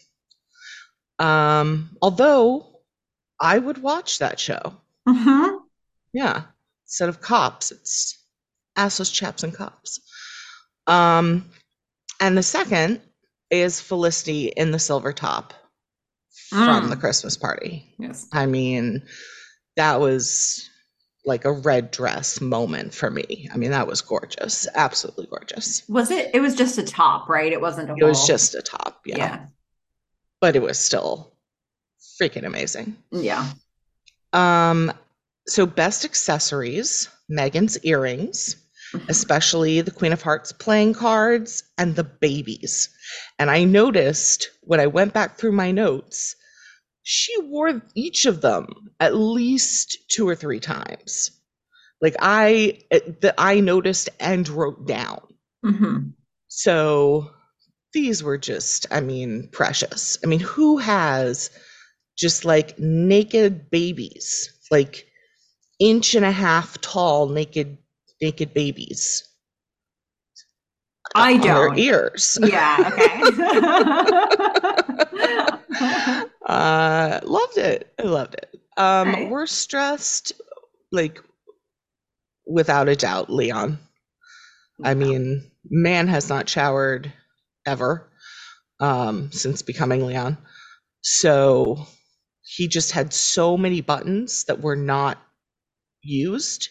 Um, although I would watch that show. Mhm. Yeah, instead of cops, it's assless chaps and cops. Um, and the second is Felicity in the silver top from Mm. the Christmas party. Yes. I mean, that was like a red dress moment for me. I mean, that was gorgeous, absolutely gorgeous. Was it? It was just a top, right? It wasn't a. It was just a top, yeah, Yeah. but it was still freaking amazing. Yeah. Um, so best accessories, Megan's earrings, especially the Queen of Hearts playing cards and the babies. And I noticed when I went back through my notes, she wore each of them at least two or three times. Like I that I noticed and wrote down. hmm So these were just, I mean, precious. I mean, who has just like naked babies, like inch and a half tall naked naked babies? I on don't. Their ears. Yeah. Okay. uh loved it. I loved it. Um Right. we're stressed like without a doubt, Leon. I mean, man has not showered ever um, since becoming Leon. So he just had so many buttons that were not used.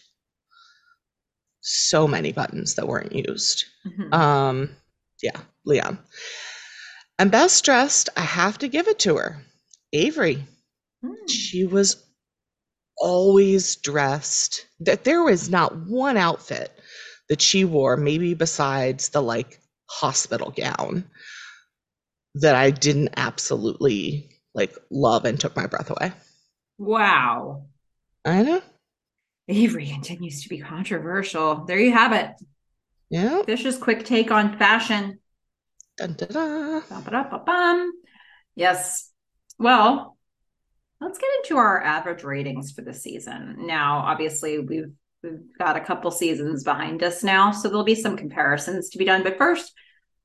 So many buttons that weren't used. Mhm. Um, yeah, Leon. And best dressed, I have to give it to her. Avery. Mm. She was always dressed that there was not one outfit that she wore, maybe besides the like hospital gown, that I didn't absolutely like love and took my breath away. Wow. I know. Avery continues to be controversial. There you have it. Yeah. Fish's quick take on fashion. Dun, dun, dun. Yes. Well, let's get into our average ratings for the season. Now, obviously, we've we've got a couple seasons behind us now, so there'll be some comparisons to be done. But first,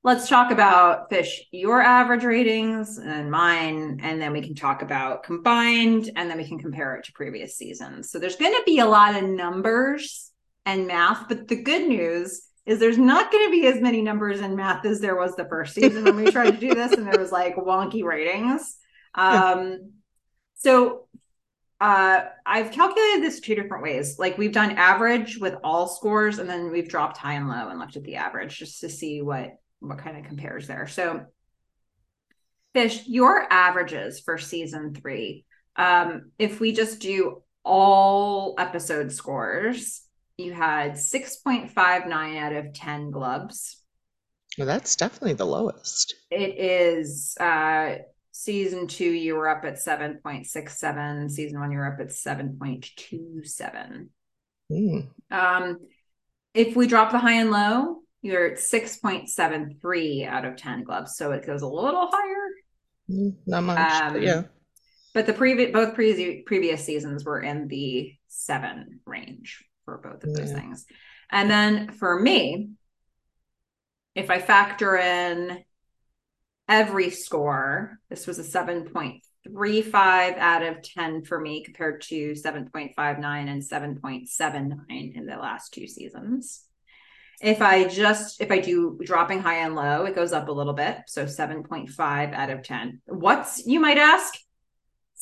let's talk about Fish, your average ratings and mine, and then we can talk about combined, and then we can compare it to previous seasons. So there's going to be a lot of numbers and math, but the good news is there's not going to be as many numbers and math as there was the first season when we tried to do this and there was like wonky ratings. Um so uh i've calculated this two different ways. Like we've done average with all scores and then we've dropped high and low and looked at the average just to see what what kind of compares there so fish your averages for season three um if we just do all episode scores you had 6.59 out of 10 glubs. Well, that's definitely the lowest. It is uh season two, you were up at 7.67. Season one, you were up at 7.27. Mm. Um, if we drop the high and low, you're at 6.73 out of 10 gloves. So it goes a little higher. Mm, Not much, Um, but yeah. But the previous both pre- previous seasons were in the seven range for both of those Yeah. things. And then for me, if I factor in every score, this was a 7.35 out of 10 for me compared to 7.59 and 7.79 in the last two seasons. If I just if I do dropping high and low, it goes up a little bit. So 7.5 out of 10. What's you might ask?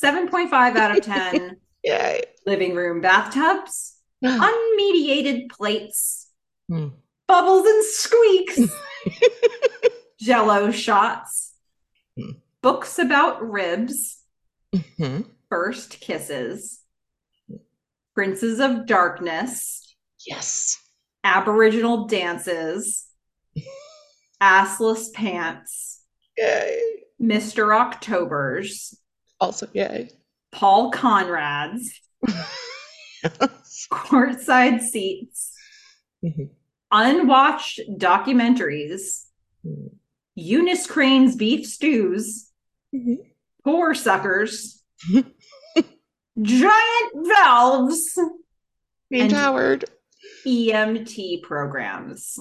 7.5 out of 10 Yay. living room bathtubs, unmediated plates, Hmm. bubbles and squeaks, jello shots, Hmm. books about ribs, Mhm. first kisses, princes of darkness, Yes. Aboriginal dances, assless pants, Yay. Mr. Octobers, Also, yay. Paul Conrad's, Yes. courtside seats, Mhm. unwatched documentaries, Mhm. Eunice Crane's beef stews, Mhm. poor suckers, giant valves, Being And- Howard. EMT programs.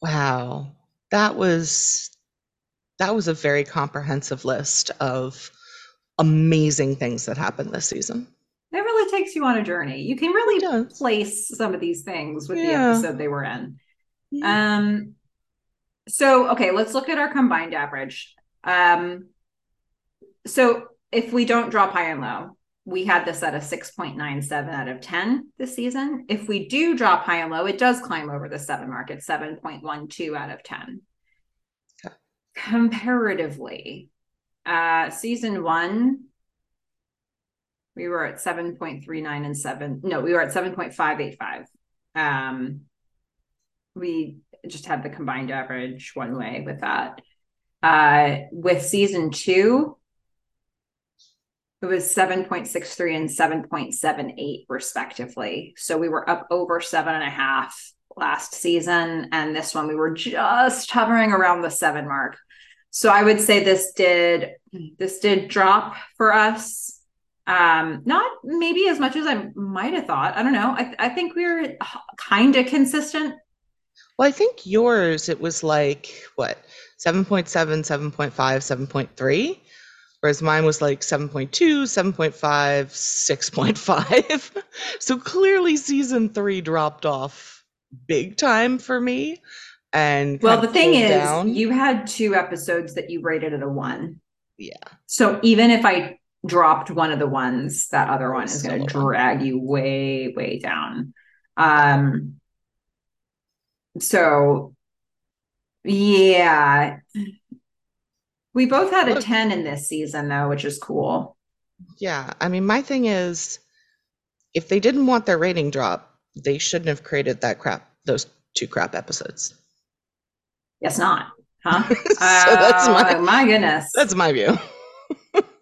Wow. That was that was a very comprehensive list of amazing things that happened this season. It really takes you on a journey. You can really place some of these things with the episode they were in. Yeah. Um, so okay, let's look at our combined average. Um, so if we don't drop high and low, we had this at a 6.97 out of 10 this season. If we do drop high and low, it does climb over the seven mark at 7.12 out of 10. Okay. Comparatively, uh, season one, we were at 7.39 and seven. No, we were at 7.585. Um, we just had the combined average one way with that. Uh, with season two, it was 7.63 and 7.78 respectively. So we were up over seven and a half last season. And this one we were just hovering around the seven mark. So I would say this did this did drop for us. Um, not maybe as much as I might have thought. I don't know. I, I think we were kind of consistent Well, I think yours it was like what 7.7, 7.5, 7.3, whereas mine was like 7.2, 7.5, 6.5. so clearly season three dropped off big time for me. And Well, the thing is, down. you had two episodes that you rated at a one. Yeah. So even if I dropped one of the ones, that other one is going to drag you way, way down. Um. So, yeah, we both had a ten in this season, though, which is cool. Yeah, I mean, my thing is, if they didn't want their rating drop, they shouldn't have created that crap, those two crap episodes. Yes, not, huh? so that's uh, my Oh, my goodness. that's my view.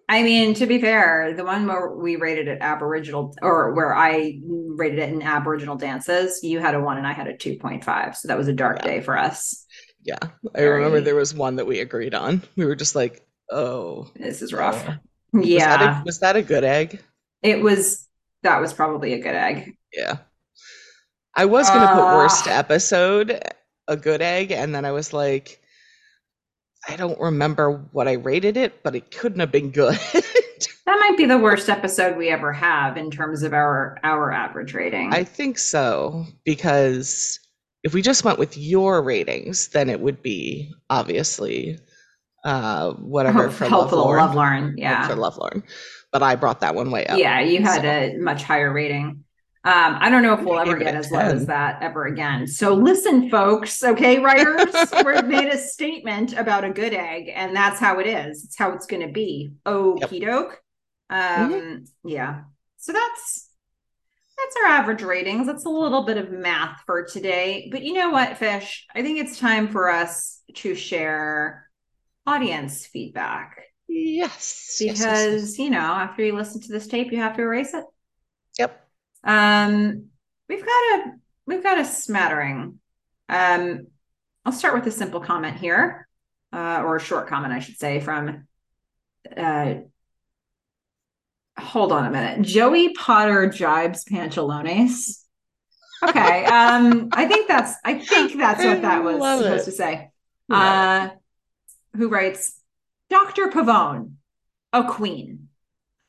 I mean, to be fair, the one where we rated it Aboriginal or where I rated it in Aboriginal dances, you had a one and I had a 2.5. So that was a dark Yeah. day for us. Yeah, I remember there was one that we agreed on. We were just like, oh, This is rough. oh. Was that Yeah. a, was that a good egg? It was, that was probably a good egg. Yeah. I was gonna put uh, worst episode, a good egg, and then I was like, I don't remember what I rated it, but it couldn't have been good. That might be the worst episode we ever have in terms of our our average rating. I think so because if we just went with your ratings, then it would be obviously uh whatever for Helpful Love Love Lauren. Lauren. Yeah. For Love Lauren. But I brought that one way up. Yeah, you had so. a much higher rating. Um, I don't know if we'll ever get as low as that ever again. So listen, folks, okay, writers, we've made a statement about a good egg, and that's how it is. It's how it's going to be. Okie doke. Um, yeah. So that's that's our average ratings. That's a little bit of math for today. But you know what, Fish? I think it's time for us to share audience feedback Yes. yes, yes, because yes. you know after you listen to this tape, you have to erase it. Yep. Um, we've got a we've got a smattering. Um, I'll start with a simple comment here, uh, or a short comment, I should say, from uh, hold on a minute. Joey Potter jibes Pantalones. Okay. um, I think that's I think that's what that was supposed it. to say. Uh who writes Dr. Pavone, a queen.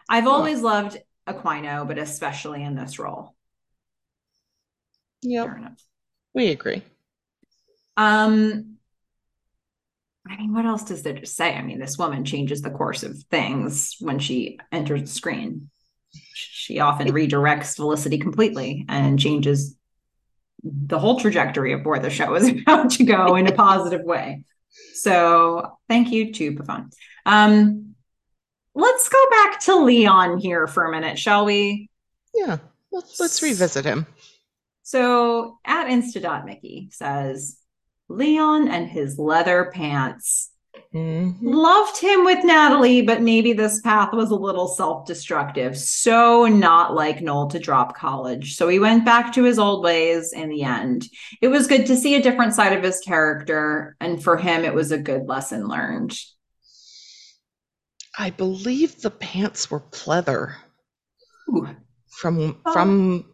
I've always loved Aquino, but especially in this role. Yep. We agree. Um I mean, what else does there to say? I mean, this woman changes the course of things when she enters the screen. She often redirects Felicity completely and changes the whole trajectory of where the show is about to go in a positive way. So thank you to Pavone. Um, let's go back to Leon here for a minute, shall we? Yeah, let's, let's revisit him. So at Insta. Mickey says, Leon and his leather pants. Mm-hmm. Loved him with Natalie, but maybe this path was a little self destructive. So not like Noel to drop college. So he went back to his old ways in the end. It was good to see a different side of his character. And for him, it was a good lesson learned. I believe the pants were pleather. Ooh. From oh. from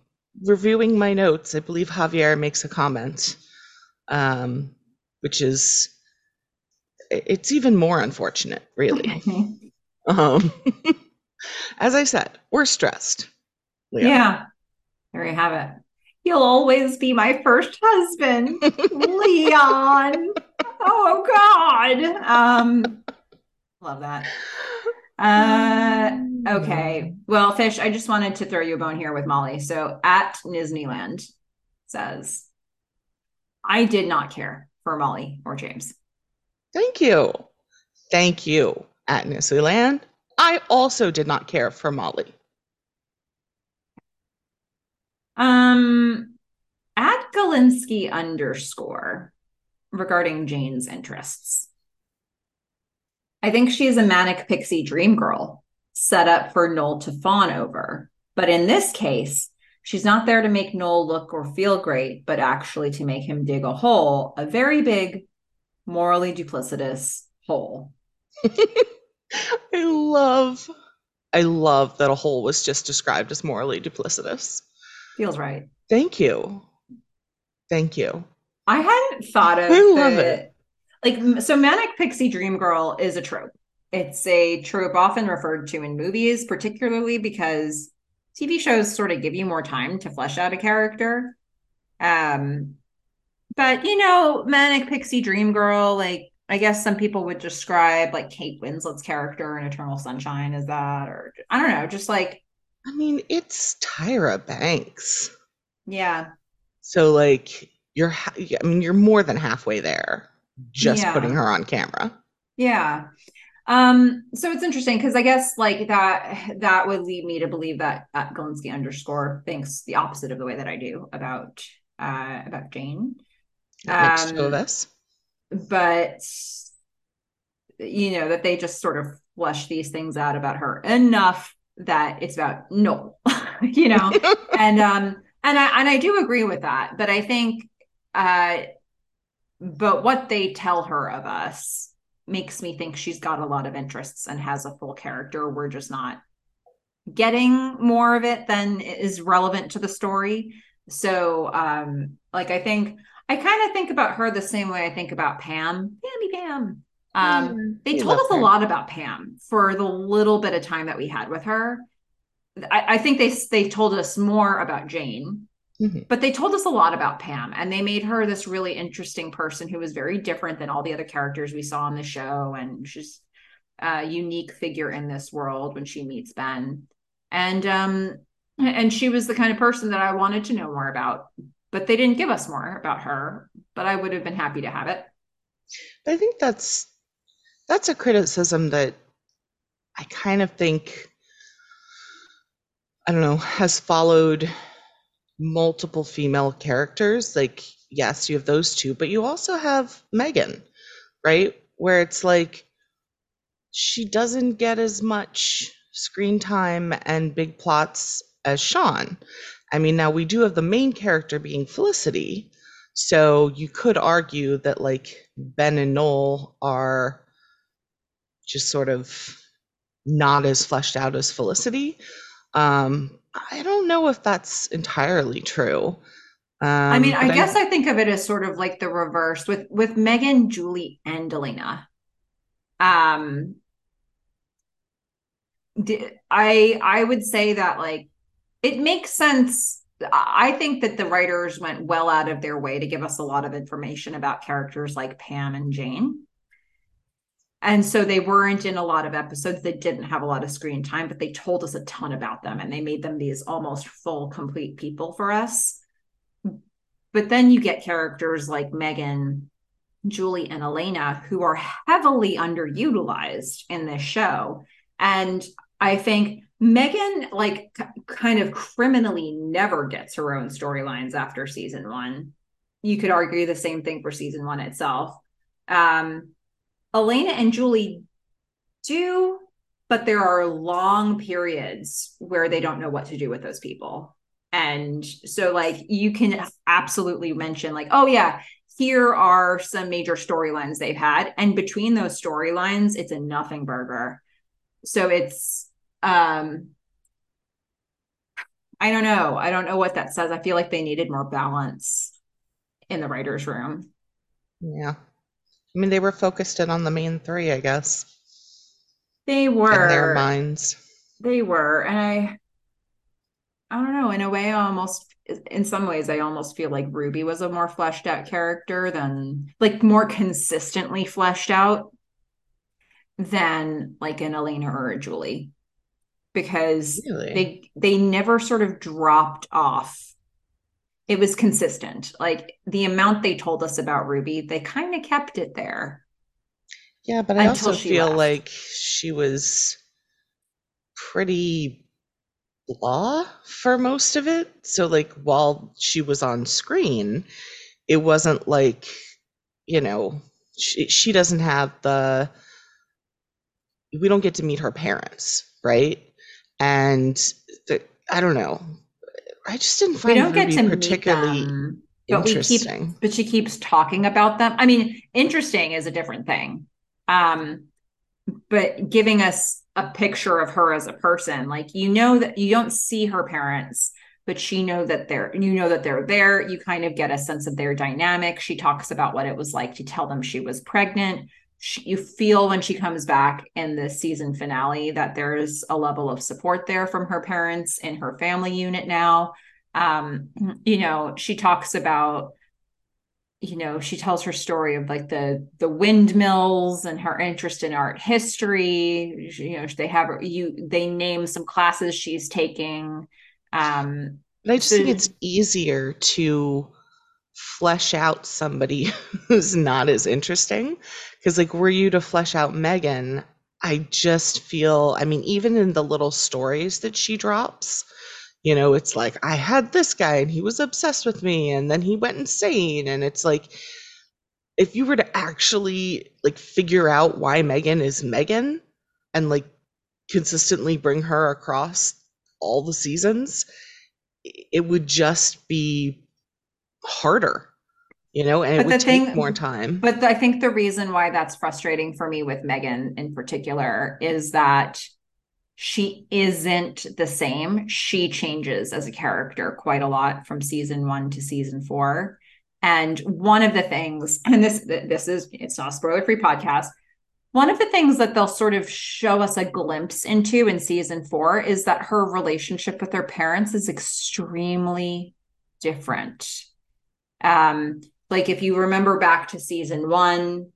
reviewing my notes, I believe Javier makes a comment um, which is it's even more unfortunate, really. um, as I said, we're stressed. Leon. Yeah, there you have it. You'll always be my first husband, Leon. Oh God. Um, love that. Uh, okay. Well, Fish, I just wanted to throw you a bone here with Molly. So at Disneyland says, I did not care for Molly or James. Thank you. Thank you, at Disneyland. I also did not care for Molly. Um, at Galinsky underscore regarding Jane's interests. I think she is a manic pixie dream girl set up for Noel to fawn over. But in this case, She's not there to make Noel look or feel great, but actually to make him dig a hole, a very big, morally duplicitous hole. I love, I love that a hole was just described as morally duplicitous. Feels right. Thank you. Thank you. I hadn't thought of I love the, it. Like, so Manic Pixie Dream Girl is a trope. It's a trope often referred to in movies, particularly because TV shows sort of give you more time to flesh out a character. Um, but you know, manic pixie dream girl, like I guess some people would describe like Kate Winslet's character in Eternal Sunshine as that, or I don't know, just like. I mean, it's Tyra Banks. Yeah. So like you're, I mean, you're more than halfway there, just yeah. putting her on camera. Yeah. Um, so it's interesting because I guess like that that would lead me to believe that uh, Galinsky underscore thinks the opposite of the way that I do about uh about Jane. That makes um, two of us. But you know, that they just sort of flesh these things out about her enough that it's about no, you know, and um and I and I do agree with that, but I think uh but what they tell her of us makes me think she's got a lot of interests and has a full character. We're just not getting more of it than is relevant to the story. So, um, like, I think I kind of think about her the same way I think about Pam, Pammy Pam. Um, mm, they told us her. a lot about Pam for the little bit of time that we had with her. I, I think they they told us more about Jane Mm-hmm. But they told us a lot about Pam and they made her this really interesting person who was very different than all the other characters we saw on the show. And she's a unique figure in this world when she meets Ben. And um and she was the kind of person that I wanted to know more about. But they didn't give us more about her, but I would have been happy to have it. I think that's that's a criticism that I kind of think I don't know, has followed multiple female characters like yes you have those two but you also have megan right where it's like she doesn't get as much screen time and big plots as sean i mean now we do have the main character being felicity so you could argue that like ben and noel are just sort of not as fleshed out as Felicity. Um, I don't know if that's entirely true. Um, I mean, I guess I, I, think of it as sort of like the reverse with with Megan, Julie, and Elena. Um, I I would say that like it makes sense. I think that the writers went well out of their way to give us a lot of information about characters like Pam and Jane. And so they weren't in a lot of episodes. They didn't have a lot of screen time, but they told us a ton about them and they made them these almost full, complete people for us. But then you get characters like Megan, Julie, and Elena who are heavily underutilized in this show. And I think Megan, like, kind of criminally never gets her own storylines after season one. You could argue the same thing for season one itself. Um, Elena and Julie do, but there are long periods where they don't know what to do with those people. And so, like, you can absolutely mention, like, oh, yeah, here are some major storylines they've had. And between those storylines, it's a nothing burger. So it's, um, I don't know. I don't know what that says. I feel like they needed more balance in the writer's room. Yeah. I mean, they were focused in on the main three, I guess. They were in their minds. They were, and I, I don't know. In a way, I almost, in some ways, I almost feel like Ruby was a more fleshed out character than, like, more consistently fleshed out than like an Elena or a Julie, because really? they they never sort of dropped off it was consistent. Like the amount they told us about Ruby, they kind of kept it there. Yeah, but I also feel left. like she was pretty blah for most of it. So like while she was on screen, it wasn't like, you know, she she doesn't have the we don't get to meet her parents, right? And the, I don't know. I just didn't find we don't Ruby get to particularly them, but interesting. Keep, but she keeps talking about them. I mean, interesting is a different thing. Um, but giving us a picture of her as a person, like you know that you don't see her parents, but she know that they're you know that they're there. You kind of get a sense of their dynamic. She talks about what it was like to tell them she was pregnant. She, you feel when she comes back in the season finale that there's a level of support there from her parents in her family unit now. Um you know she talks about you know she tells her story of like the the windmills and her interest in art history. You know they have you they name some classes she's taking. Um i just think it's easier to flesh out somebody who's not as interesting. Because like were you to flesh out megan i just feel i mean even in the little stories that she drops you know it's like i had this guy and he was obsessed with me and then he went insane. And it's like if you were to actually like figure out why megan is megan and like consistently bring her across all the seasons it would just be harder you know and it would take more time. But i think the reason why that's frustrating for me with megan in particular is that she isn't the same. She changes as a character quite a lot from season 1 to season 4 and one of the things and this this is it's not a spoiler free podcast. One of the things that they'll sort of show us a glimpse into in season four is that her relationship with her parents is extremely different. Um, like if you remember back to season one,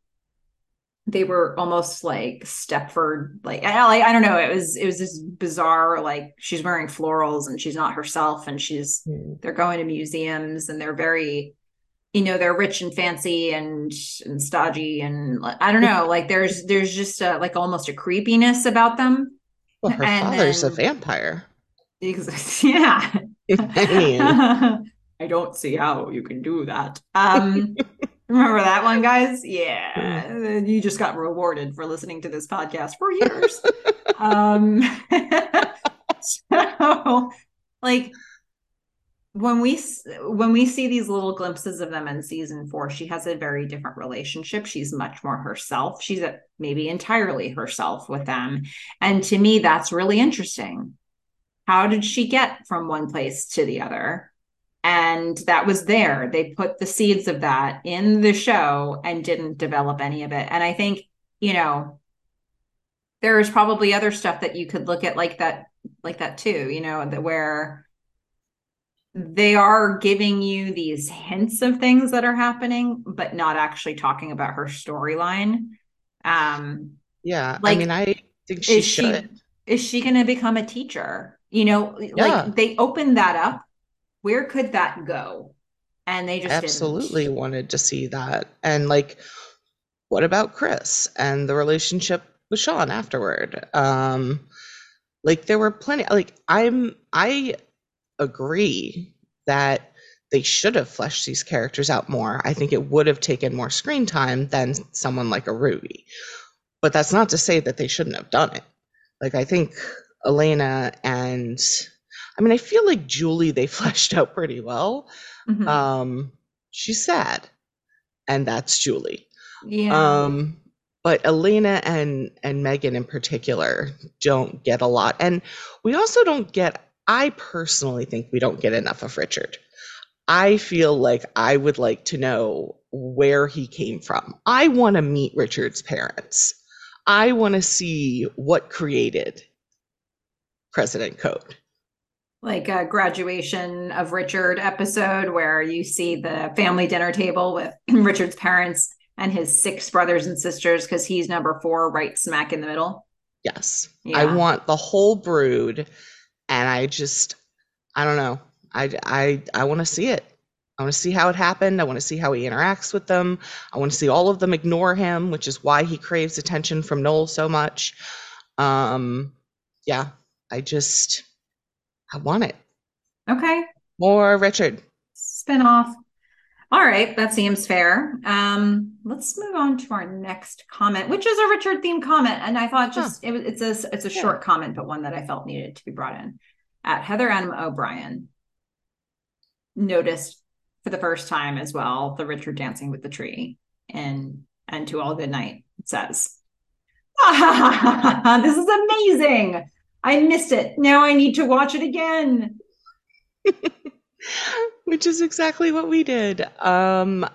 they were almost like Stepford, like I, I don't know. It was it was this bizarre like she's wearing florals and she's not herself, and she's mm. they're going to museums and they're very, you know, they're rich and fancy and and stodgy and I don't know. Like there's there's just a, like almost a creepiness about them. Well, her and father's then, a vampire. Yeah. I mean. I don't see how you can do that. Um, remember that one, guys? Yeah, you just got rewarded for listening to this podcast for years. um, so, like, when we when we see these little glimpses of them in season four she has a very different relationship. She's much more herself. She's a, maybe entirely herself with them. And to me that's really interesting. How did she get from one place to the other and that was there they put the seeds of that in the show and didn't develop any of it and i think you know there's probably other stuff that you could look at like that like that too you know that where they are giving you these hints of things that are happening, but not actually talking about her storyline. Um, yeah, like, I mean, I think she is should. She, is she going to become a teacher? You know, yeah. like they opened that up. Where could that go? And they just absolutely didn't. wanted to see that. And like, what about Chris and the relationship with Sean afterward? Um, like there were plenty. Like I'm, I agree that they should have fleshed these characters out more. I think it would have taken more screen time than someone like a Ruby. But that's not to say that they shouldn't have done it. Like I think Elena and I mean I feel like Julie they fleshed out pretty well. Mm-hmm. Um she's sad. And that's Julie. Yeah. Um but Elena and and Megan in particular don't get a lot. And we also don't get I personally think we don't get enough of Richard. I feel like I would like to know where he came from. I want to meet Richard's parents. I want to see what created President Coad. Like a graduation of Richard episode where you see the family dinner table with Richard's parents and his six brothers and sisters because he's number four, right smack in the middle. Yes. Yeah. I want the whole brood and I just I don't know. I I I want to see it. I want to see how it happened. I want to see how he interacts with them. I want to see all of them ignore him, which is why he craves attention from Noel so much. Um yeah, I just I want it. Okay. More Richard. Spinoff. All right, that seems fair. Um, let's move on to our next comment, which is a Richard themed comment, and I thought just huh. it, it's a it's a yeah. short comment, but one that I felt needed to be brought in. At Heather Adam O'Brien noticed for the first time as well the Richard dancing with the tree, and and to all good night it says, "This is amazing! I missed it. Now I need to watch it again." which is exactly what we did. Um,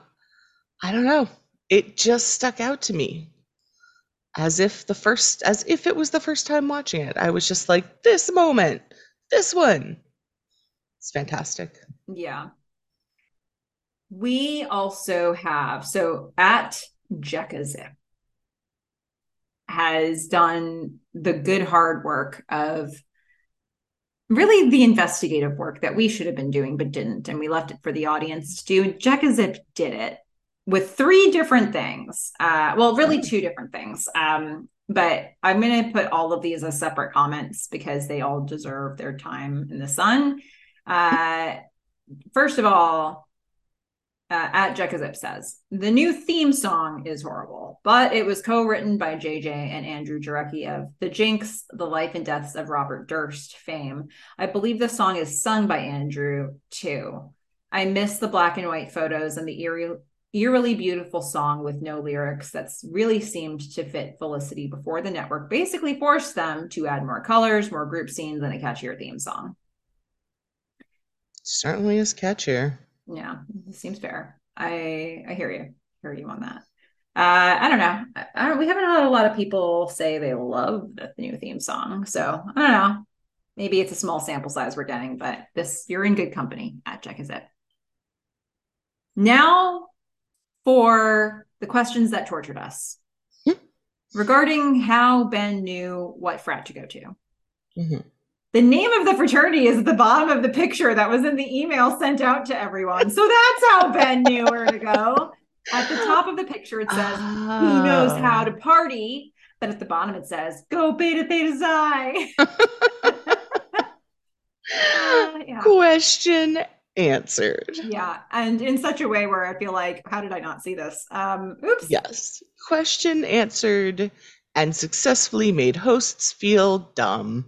I don't know. It just stuck out to me as if the first, as if it was the first time watching it. I was just like, this moment, this one. It's fantastic. Yeah. We also have, so at Jekka has done the good hard work of really the investigative work that we should have been doing but didn't and we left it for the audience to do. Jekka zip did it with three different things uh, well really two different things um, but i'm going to put all of these as separate comments because they all deserve their time in the sun. Uh, first of all uh, at Jekazip says the new theme song is horrible, but it was co-written by JJ and Andrew Jarecki of The Jinx, The Life and Deaths of Robert Durst fame. I believe the song is sung by Andrew too. I miss the black and white photos and the eerie, eerily beautiful song with no lyrics that's really seemed to fit Felicity before the network basically forced them to add more colors, more group scenes, and a catchier theme song. Certainly is catchier yeah seems fair i i hear you hear you on that uh, I don't know. I, I don't, we haven't had a lot of people say they love the new theme song, so I don't know. Maybe it's a small sample size we're getting, but this you're in good company at Check Is It. Now for the questions that tortured us hmm. regarding how Ben knew what frat to go to. Mm-hmm. The name of the fraternity is at the bottom of the picture that was in the email sent out to everyone. So that's how Ben knew where to go. At the top of the picture, it says, oh. Who knows how to party? But at the bottom, it says, Go Beta Theta Xi. uh, yeah. Question answered. Yeah. And in such a way where I feel like, How did I not see this? Um, oops. Yes. Question answered and successfully made hosts feel dumb.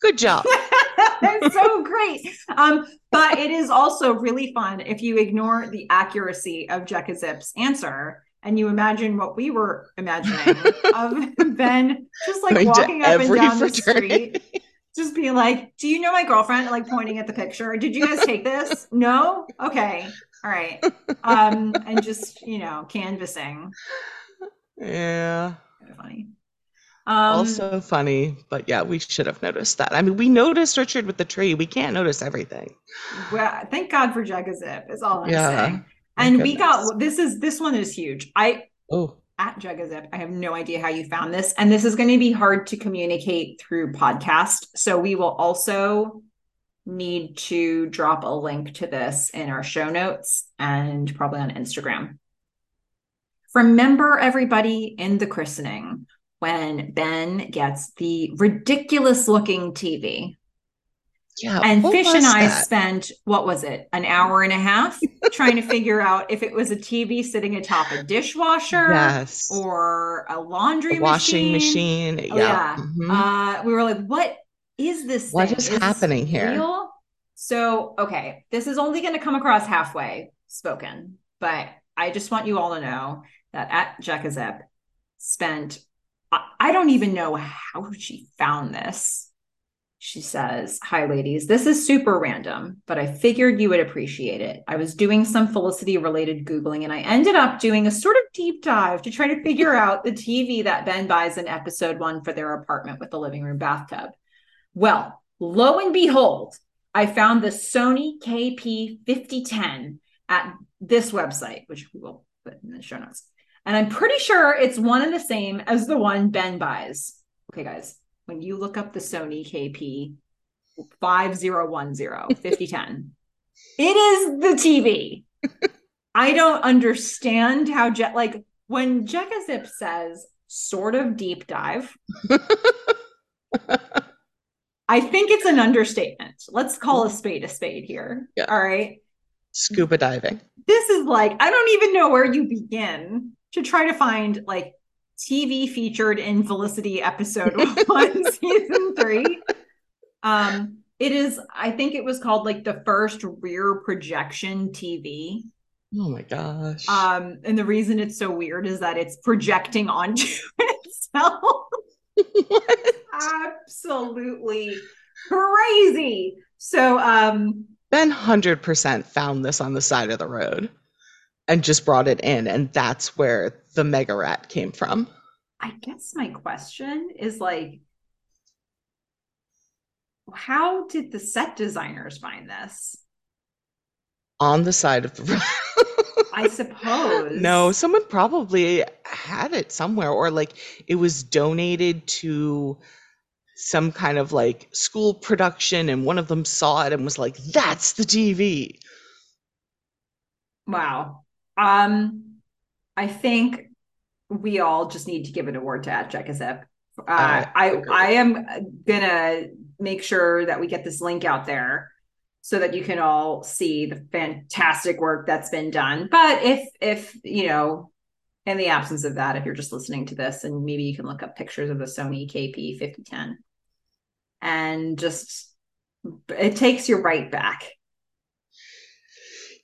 Good job. That's so great. Um, but it is also really fun if you ignore the accuracy of Jekka Zip's answer and you imagine what we were imagining of Ben just like Going walking up and down the street, just being like, "Do you know my girlfriend?" Like pointing at the picture. Did you guys take this? No. Okay. All right. Um, and just you know canvassing. Yeah. Kind of funny. Um, also funny, but yeah, we should have noticed that. I mean, we noticed Richard with the tree. We can't notice everything. well, thank God for Jagga Zip. Is all I'm Yeah. saying. And we got this is this one is huge. I Oh, at Jugazip. I have no idea how you found this. And this is going to be hard to communicate through podcast. So we will also need to drop a link to this in our show notes and probably on Instagram. Remember everybody in the christening when Ben gets the ridiculous looking TV. yeah. And Fish and I that? spent what was it, an hour and a half trying to figure out if it was a TV sitting atop a dishwasher yes. or a laundry A washing machine. machine. Oh, yeah. yeah. mhm. Uh, we were like, what is this? What is this happening here? real? So, okay, this is only going to come across halfway spoken, but I just want you all to know that at Jekazep spent, I, don't even know how she found this. She says, Hi, ladies. This is super random, but I figured you would appreciate it. I was doing some Felicity related Googling and I ended up doing a sort of deep dive to try to figure out the TV that Ben buys in episode one for their apartment with the living room bathtub. Well, lo and behold, I found the Sony KP5010 at this website, which we will put in the show notes. And I'm pretty sure it's one and the same as the one Ben buys. Okay, guys, when you look up the Sony KP 5010 5010, it is the TV. I don't understand how Jet like when Jekka Zip says sort of deep dive. I think it's an understatement. Let's call a spade a spade here. Yeah. All right. Scuba diving. This is like, I don't even know where you begin to try to find like TV featured in Felicity episode one, season three. Um, it is, I think it was called like the first rear projection TV. Oh my gosh. Um, and the reason it's so weird is that it's projecting onto itself. Absolutely crazy. So, um, Ben 100% found this on the side of the road and just brought it in. And that's where the mega rat came from. I guess my question is like, how did the set designers find this? On the side of the road. I suppose. No, someone probably had it somewhere, or like it was donated to some kind of like school production, and one of them saw it and was like, "That's the TV." Wow. Um, I think we all just need to give an award to at Jekazip. Uh, I I. I am gonna make sure that we get this link out there so that you can all see the fantastic work that's been done. But if if you know, in the absence of that, if you're just listening to this, and maybe you can look up pictures of the Sony KP 5010 and just it takes you right back.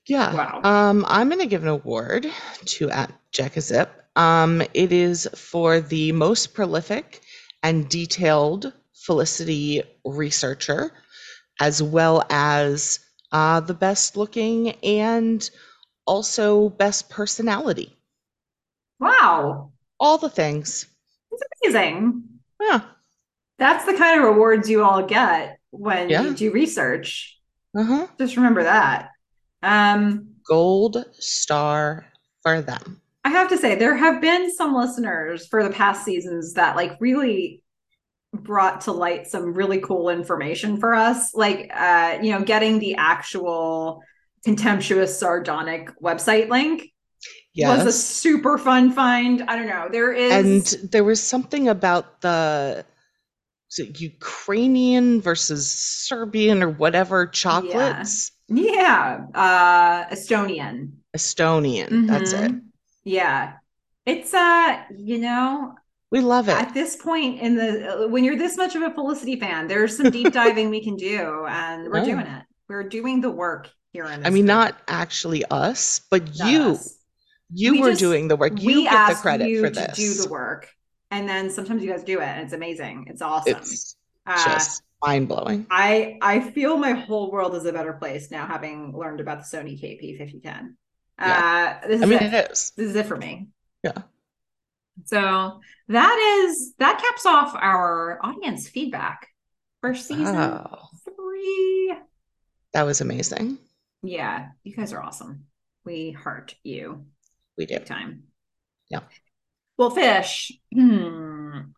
Yeah. Wow. Um, I'm going to give an award to at Jackazip. Um, it is for the most prolific and detailed Felicity researcher, as well as uh, the best looking and also best personality. Wow. All the things. It's amazing. Yeah. That's the kind of rewards you all get when Yeah. you do research. Uh-huh. Just remember that. Um, Gold star for them. I have to say, there have been some listeners for the past seasons that like really brought to light some really cool information for us. Like, uh, you know, getting the actual contemptuous sardonic website link was a super fun find. I don't know. There is And there was something about the Ukrainian versus Serbian or whatever chocolates. Yeah, uh Estonian. Estonian. That's it. Mhm. Yeah. It's uh, you know, We love it. At this point in the uh, when you're this much of a Felicity fan, there's some deep diving we can do, and we're Oh. doing it. We're doing the work here in this I mean, group. not actually us, but Not you. us. You We were just- doing the work. You we get the credit for to this. do the work, and then sometimes you guys do it, and it's amazing. It's awesome. It's Uh, just mind blowing. I I feel my whole world is a better place now, having learned about the Sony KP fifty ten. Uh, this is I mean, it. it is. This is it for me. Yeah. So that is that caps off our audience feedback for season Wow. three. That was amazing. Yeah, you guys are awesome. We heart you We do. big time. Yeah. Well, fish. Hmm.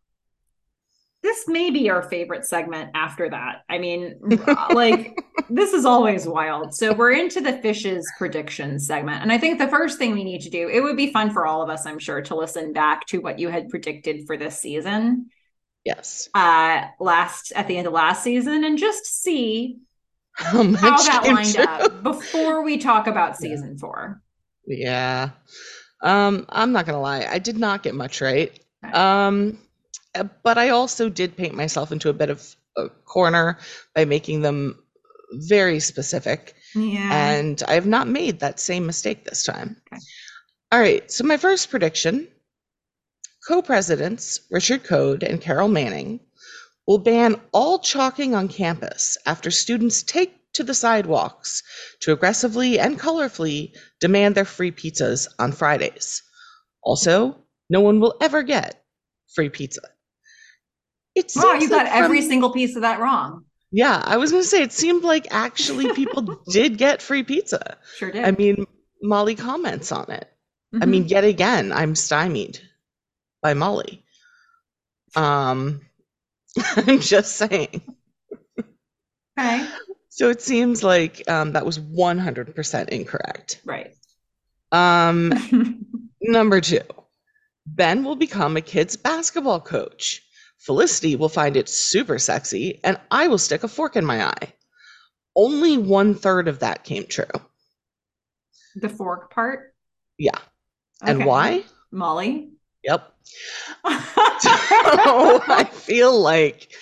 This may be our favorite segment after that. I mean, like this is always wild. So we're into the fishes prediction segment. And I think the first thing we need to do, it would be fun for all of us, I'm sure, to listen back to what you had predicted for this season, Yes. uh, last at the end of last season, and just see How how that lined true? up before we talk about season four. Yeah. Um, I'm not gonna lie, I did not get much right. Okay. Um, but I also did paint myself into a bit of a corner by making them very specific, Yeah. and I have not made that same mistake this time. Okay. All right, so my first prediction co-presidents Richard Coad and Carol Manning will ban all chalking on campus after students take to the sidewalks to aggressively and colorfully demand their free pizzas on Fridays. Also, no one will ever get free pizza. It wow, seems you got like from- every single piece of that wrong. Yeah, I was going to say it seemed like actually people did get free pizza. Sure did. I mean, Molly comments on it. I Mhm. mean, yet again, I'm stymied by Molly. Um, I'm just saying. okay. So it seems like um, that was 100% incorrect. Right. Um, number two, Ben will become a kid's basketball coach. Felicity will find it super sexy, and I will stick a fork in my eye. Only one third of that came true. the fork part. Yeah. And why? Molly. Yep. So I feel like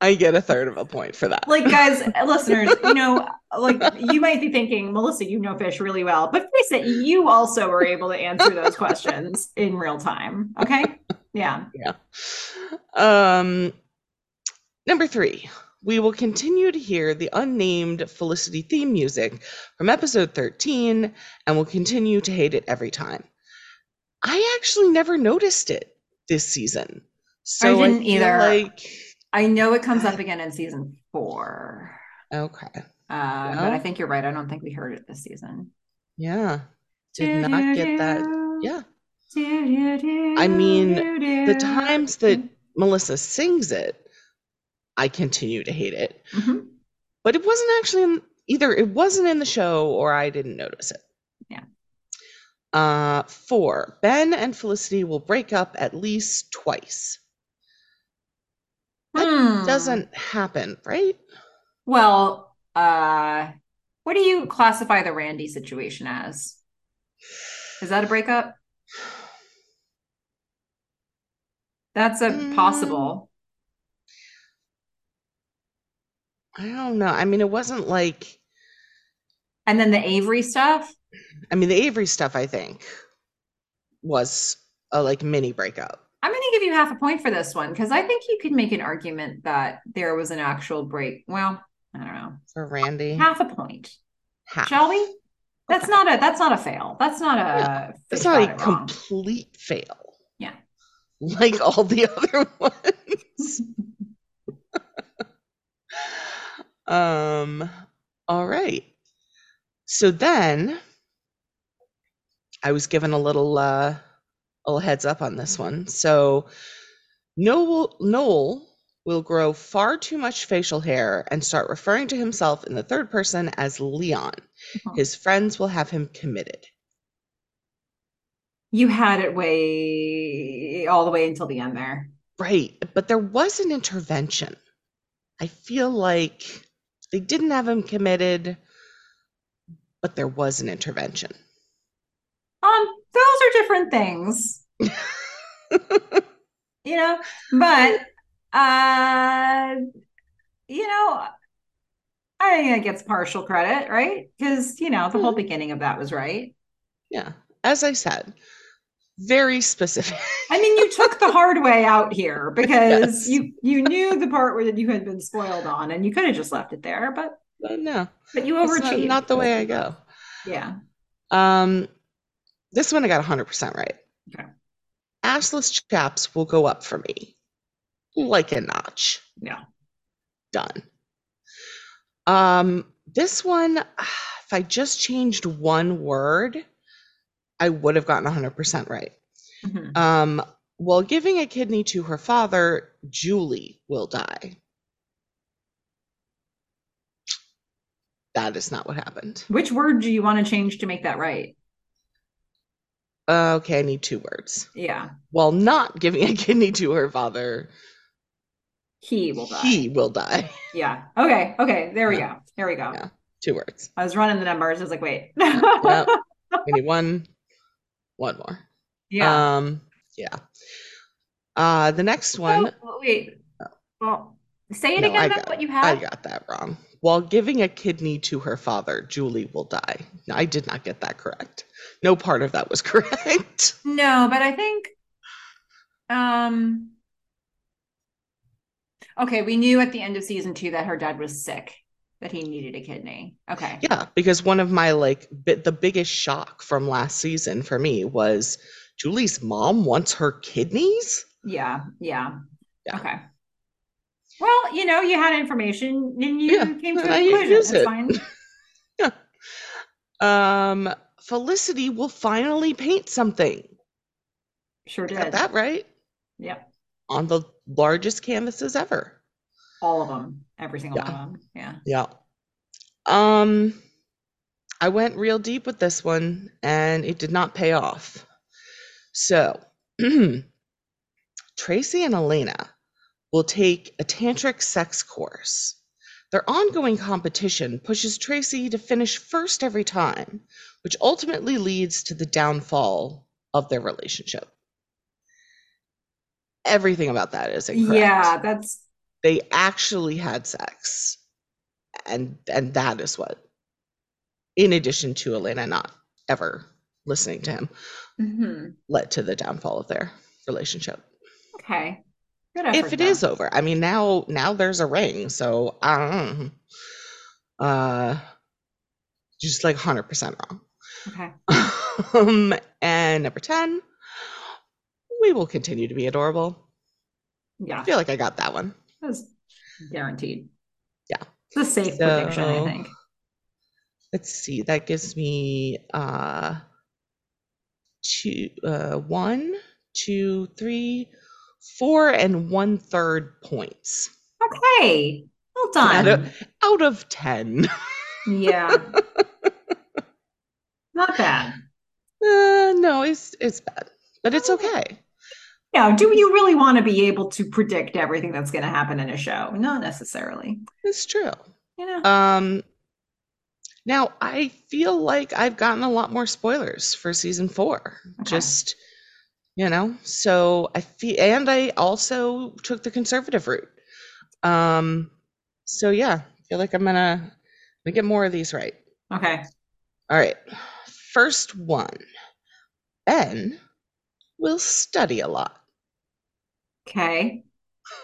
I get a third of a point for that. like guys listeners you know like you might be thinking melissa you know fish really well but face it you also were able to answer those questions in real time okay yeah Yeah. Um, number three, we will continue to hear the unnamed Felicity theme music from episode 13 and will continue to hate it every time. I actually never noticed it this season. So I didn't feel either. Like, i know it comes up again in season four okay. uh, but i think you're right i don't think we heard it this season Yeah. Did not get that. Yeah. I mean, The times that Melissa sings it, I continue to hate it. Mhm. but it wasn't actually in either it wasn't in the show or I didn't notice it. Yeah. Uh four. Ben and Felicity will break up at least twice. That Hmm. Doesn't happen, right? well uh what do you classify the randy situation as is that a breakup that's a Mm. possible I don't know. I mean, it wasn't like and then the avery stuff I mean, the Avery stuff I think was a like mini breakup. I'm going to give you half a point for this one because I think you could make an argument that there was an actual break. Well, I don't know. For Randy. Half a point. Half. Shall we? That's Okay. not a that's not a fail. That's not a It's not a it wrong. complete fail. Like all the other ones. um all right. So then I was given a little uh a little heads up on this one. So Noel Noel will grow far too much facial hair and start referring to himself in the third person as Leon. Mhm. His friends will have him committed. You had it way all the way until the end there. Right, but there was an intervention. I feel like they didn't have him committed, but there was an intervention. Um, those are different things. you know, but uh you know, I think it gets partial credit, right? Because you know, the whole Mhm. beginning of that was right. Yeah. As I said, very specific. I mean, you took the hard way out here because Yes. you you knew the part where you had been spoiled on, and you could have just left it there, but But no, but you that's not, overachieved. not the way I go. Yeah. Um, this one I got 100% right. Okay. Assless chaps will go up for me like a notch. Yeah. Done. Um, this one, if I just changed one word, I would have gotten 100% right. Mhm. Um, while giving a kidney to her father, Julie will die. That is not what happened. Which word do you want to change to make that right? Uh, okay, I need two words. Yeah. While not giving a kidney to her father, He will die. he will die. Yeah. Okay. Okay. There we Yeah. go. There we go. Yeah. Two words. I was running the numbers. I was like, wait. Yep. We need one, one more. Yeah. Um, yeah. Uh, the next one, Oh, wait. Well, say it No, again. Got- what you have. I got that wrong. While giving a kidney to her father, Julie will die. No, I did not get that correct. No part of that was correct. No, but I think um okay, we knew at the end of season two that her dad was sick, that he needed a kidney. Okay. Yeah, because one of my like bi- the biggest shock from last season for me was Julie's mom wants her kidneys. Yeah, yeah. Yeah. Okay. Well, you know, you had information and you Yeah, came to a conclusion. That's it. fine. Um, Felicity will finally paint something. Sure Got that right Yep. on the largest canvases ever. All of them. Every single Yeah. one of them. Yeah. Yeah. Um, I went real deep with this one and it did not pay off. So, Tracy and Elena will take a tantric sex course. Their ongoing competition pushes Tracy to finish first every time, which ultimately leads to the downfall of their relationship. Everything about that is incorrect Yeah, that's they actually had sex and and that is what in addition to elena not ever listening to him mhm. led to the downfall of their relationship okay. Good if it though. is over i mean now now there's a ring so um uh just like 100% wrong Okay. um and number 10 we will continue to be adorable Yeah. i feel like i got that one That's guaranteed. Yeah. It's a safe prediction, I think. let's see that gives me uh two uh one two three four and one third points Okay. Well Out done. of, out of ten Yeah. Not bad. uh, no it's it's bad but it's okay Yeah. Do you really want to be able to predict everything that's going to happen in a show? Not necessarily. it's true You know. um now i feel like i've gotten a lot more spoilers for season four Okay. just you know so i feel and i also took the conservative route um so yeah i feel like i'm gonna, gonna get more of these right Okay. all right first one ben will study a lot Okay.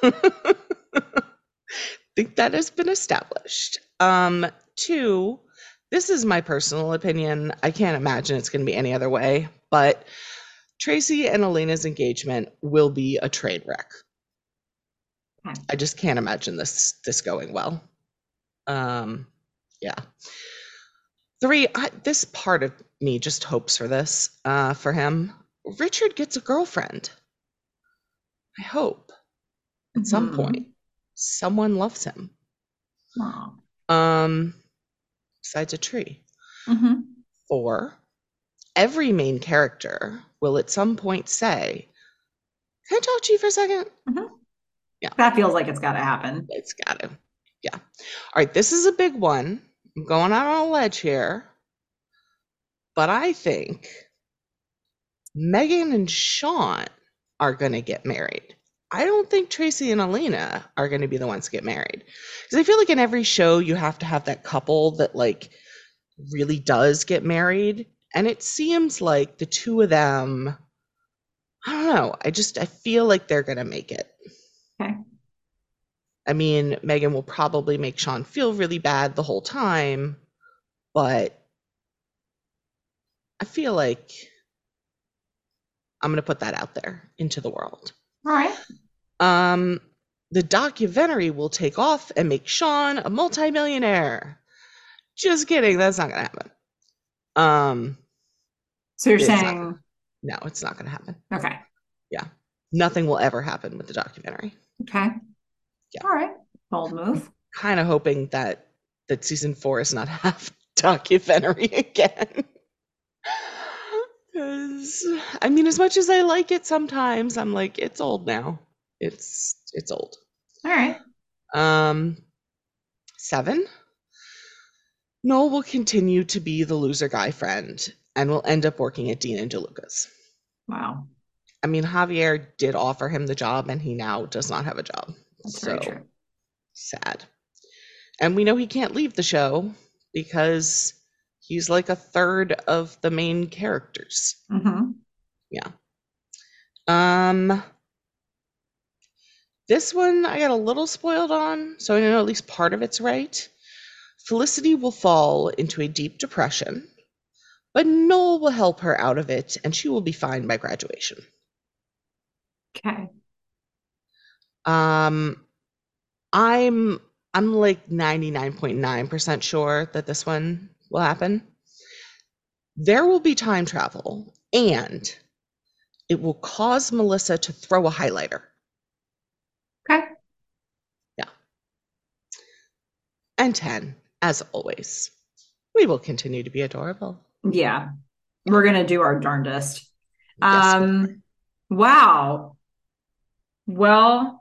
I think that has been established. Um two this is my personal opinion. I can't imagine it's going to be any other way but tracy and elena's engagement will be a train wreck. Okay. i just can't imagine this this going well. Um yeah. Three I, this part of me just hopes for this uh for him. Richard gets a girlfriend i hope. At some Mhm. point someone loves him. Aw. um besides a tree. Mhm. four every main character will at some point say can i talk to you for a second? Yeah. That feels like it's got to happen. it's gotta yeah. All right this is a big one. I'm going out on a ledge here. But i think megan and sean are gonna get married I don't think Tracy and Elena are going to be the ones to get married. Because I feel like in every show you have to have that couple that like really does get married. And it seems like the two of them, I don't know. I just I feel like they're going to make it. Okay. I mean, Megan will probably make Sean feel really bad the whole time, but I feel like I'm going to put that out there into the world. All right. Um, the documentary will take off and make Sean a multimillionaire. Just kidding, that's not gonna happen. Um, So you're It's not- saying no, it's not gonna happen. okay. Yeah. Nothing will ever happen with the documentary. Okay. Yeah. All right. Bold move. Kind of hoping that that season four is not half documentary again. Because I mean, as much as I like it, sometimes I'm like, it's old now. It's it's old. All right. Um, seven. Noel will continue to be the loser guy friend and will end up working at Dean and DeLuca's. Wow. I mean, Javier did offer him the job and he now does not have a job. That's so very true. sad. And we know he can't leave the show because he's like a third of the main characters. hmm Yeah. Um, this one I got a little spoiled on, so I know at least part of it's right. Felicity will fall into a deep depression, but Noel will help her out of it, and she will be fine by graduation. Okay. Um, I'm I'm like 99.9% sure that this one will happen. There will be time travel, and it will cause Melissa to throw a highlighter. Okay. Yeah. And 10, as always. We will continue to be adorable. Yeah. We're gonna do our darndest. Yes, we Um wow. Well,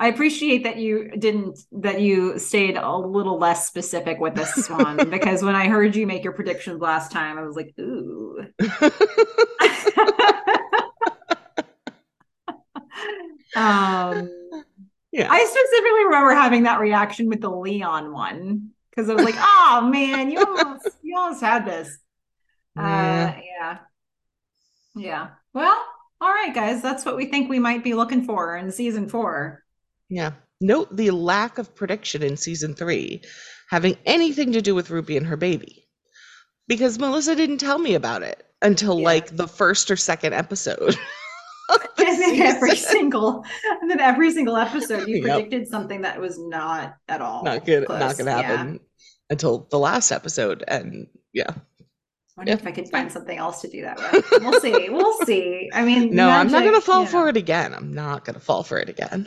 I appreciate that you didn't that you stayed a little less specific with this one because when I heard you make your predictions last time, I was like, ooh. um yeah. I specifically remember having that reaction with the Leon one because I was like, oh man, you almost you almost had this. Uh Yeah. yeah. Yeah. Well, all right, guys. That's what we think we might be looking for in season four. Yeah. Note the lack of prediction in season three having anything to do with Ruby and her baby. Because Melissa didn't tell me about it until Yeah. like the first or second episode. And then every single and then every single episode you Yep. predicted something that was not at all not good close. not gonna Yeah. happen until the last episode. And yeah. I wonder Yeah, if I could find something else to do that with. We'll see. We'll see. I mean, No, I'm not gonna fall you know. for it again. I'm not gonna fall for it again.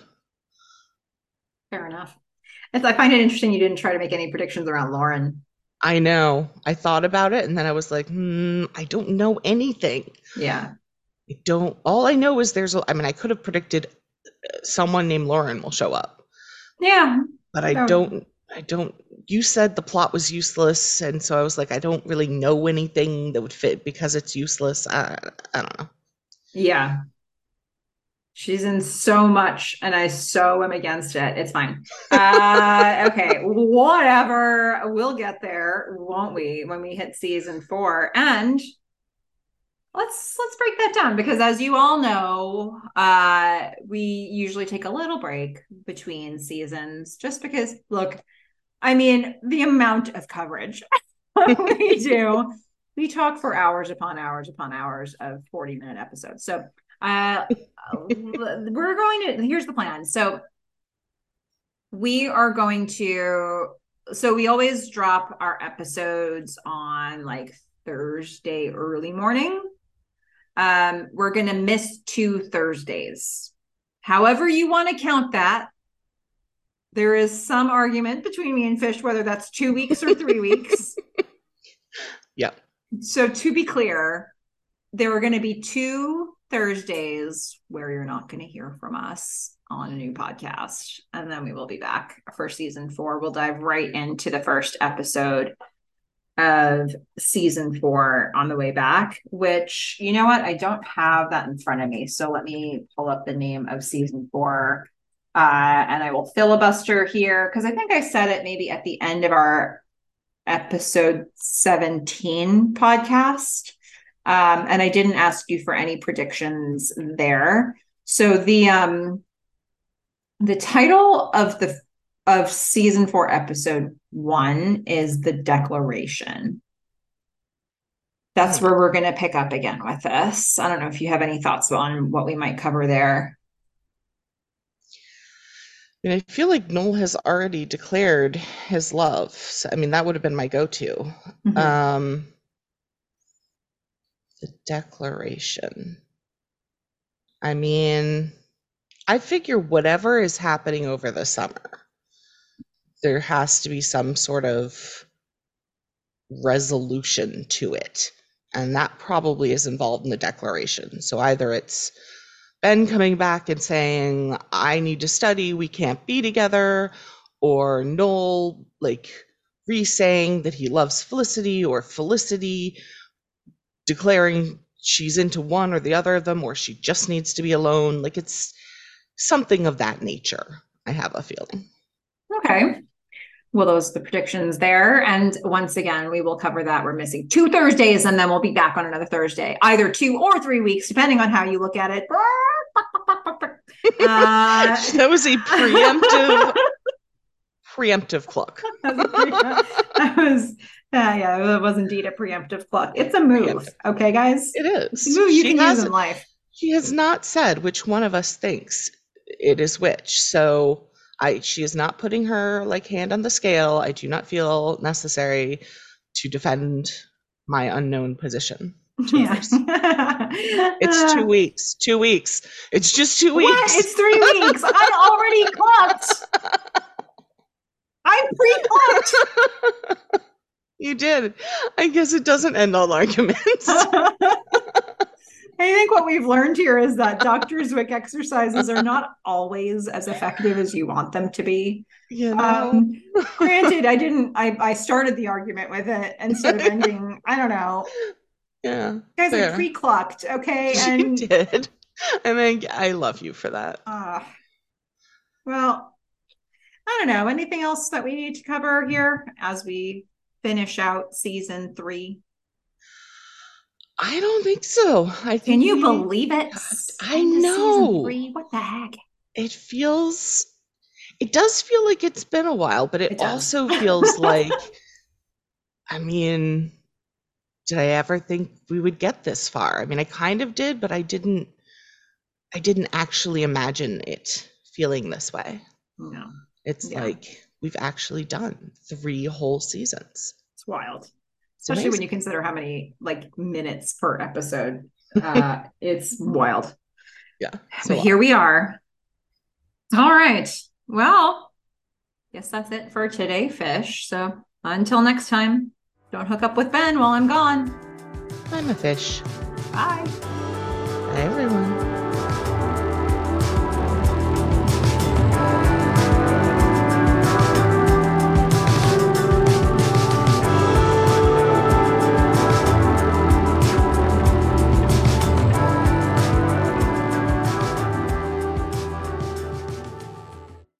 Fair enough. It's, I find it interesting you didn't try to make any predictions around Lauren. I know. I thought about it and then I was like, hmm, I don't know anything. Yeah. I don't. All I know is there's. a- I mean, I could have predicted uh, someone named Lauren will show up, Yeah. but I Oh. don't. I don't. You said the plot was useless, and so I was like, I don't really know anything that would fit because it's useless. I, I don't know. Yeah. She's in so much, and I so am against it. It's fine. Uh, okay, whatever. We'll get there, won't we, when we hit season four? And let's let's break that down because, as you all know, uh, we usually take a little break between seasons, just because. Look, I mean, the amount of coverage we do. We talk for hours upon hours upon hours of 40 minute episodes. So uh we're going to here's the plan. So we are going to so we always drop our episodes on like Thursday early morning. Um we're going to miss two Thursdays. However you want to count that. There is some argument between me and Fish whether that's 2 weeks or 3 weeks. Yep. So to be clear, there are going to be two Thursdays where you're not going to hear from us on a new podcast. And then we will be back for season four. We'll dive right into the first episode of season four on the way back, which, you know what? I don't have that in front of me. So let me pull up the name of season four. Uh, and I will filibuster here because I think I said it maybe at the end of our episode 17 podcast. Um, and I didn't ask you for any predictions there. So the um the title of the of season four, episode one is the declaration. That's where we're going to pick up again with this. I don't know if you have any thoughts on what we might cover there. I, mean, I feel like Noel has already declared his love. So, I mean, that would have been my go-to. Mm-hmm. Um, the declaration. I mean, I figure whatever is happening over the summer, there has to be some sort of resolution to it. And that probably is involved in the declaration. So either it's Ben coming back and saying, I need to study, we can't be together, or Noel like re saying that he loves Felicity, or Felicity declaring she's into one or the other of them, or she just needs to be alone. Like it's something of that nature, I have a feeling. Okay. Well, those are the predictions there. And once again, we will cover that. We're missing two Thursdays and then we'll be back on another Thursday, either two or three weeks, depending on how you look at it. Uh, that was a preemptive preemptive cluck. that was uh, yeah, it was indeed a preemptive cluck. It's a move. Okay, guys? It is. It's a move you she can use in life. She has not said which one of us thinks it is which. So I she is not putting her like hand on the scale. I do not feel necessary to defend my unknown position. Yeah. it's two weeks. Two weeks. It's just two weeks. What? It's three weeks. I already clocked. I'm pre-clocked. You did. I guess it doesn't end all arguments. I think what we've learned here is that Dr. Zwick exercises are not always as effective as you want them to be. You know? Um, granted, I didn't. I I started the argument with it instead of ending. I don't know. Yeah, you guys fair. are pre-clocked, okay? And you did. I mean, I love you for that. Uh, well, I don't know. Anything else that we need to cover here as we finish out season three? I don't think so. I think Can you we, believe it? I know. What the heck? It feels it does feel like it's been a while, but it, it also feels like I mean, did I ever think we would get this far? I mean, I kind of did, but I didn't I didn't actually imagine it feeling this way. No. It's yeah. like we've actually done three whole seasons. It's wild especially when you consider how many like minutes per episode. Uh, it's wild. Yeah. So here we are. All right. Well, guess that's it for today, fish. So until next time, don't hook up with Ben while I'm gone. I'm a fish. Bye. Bye, everyone.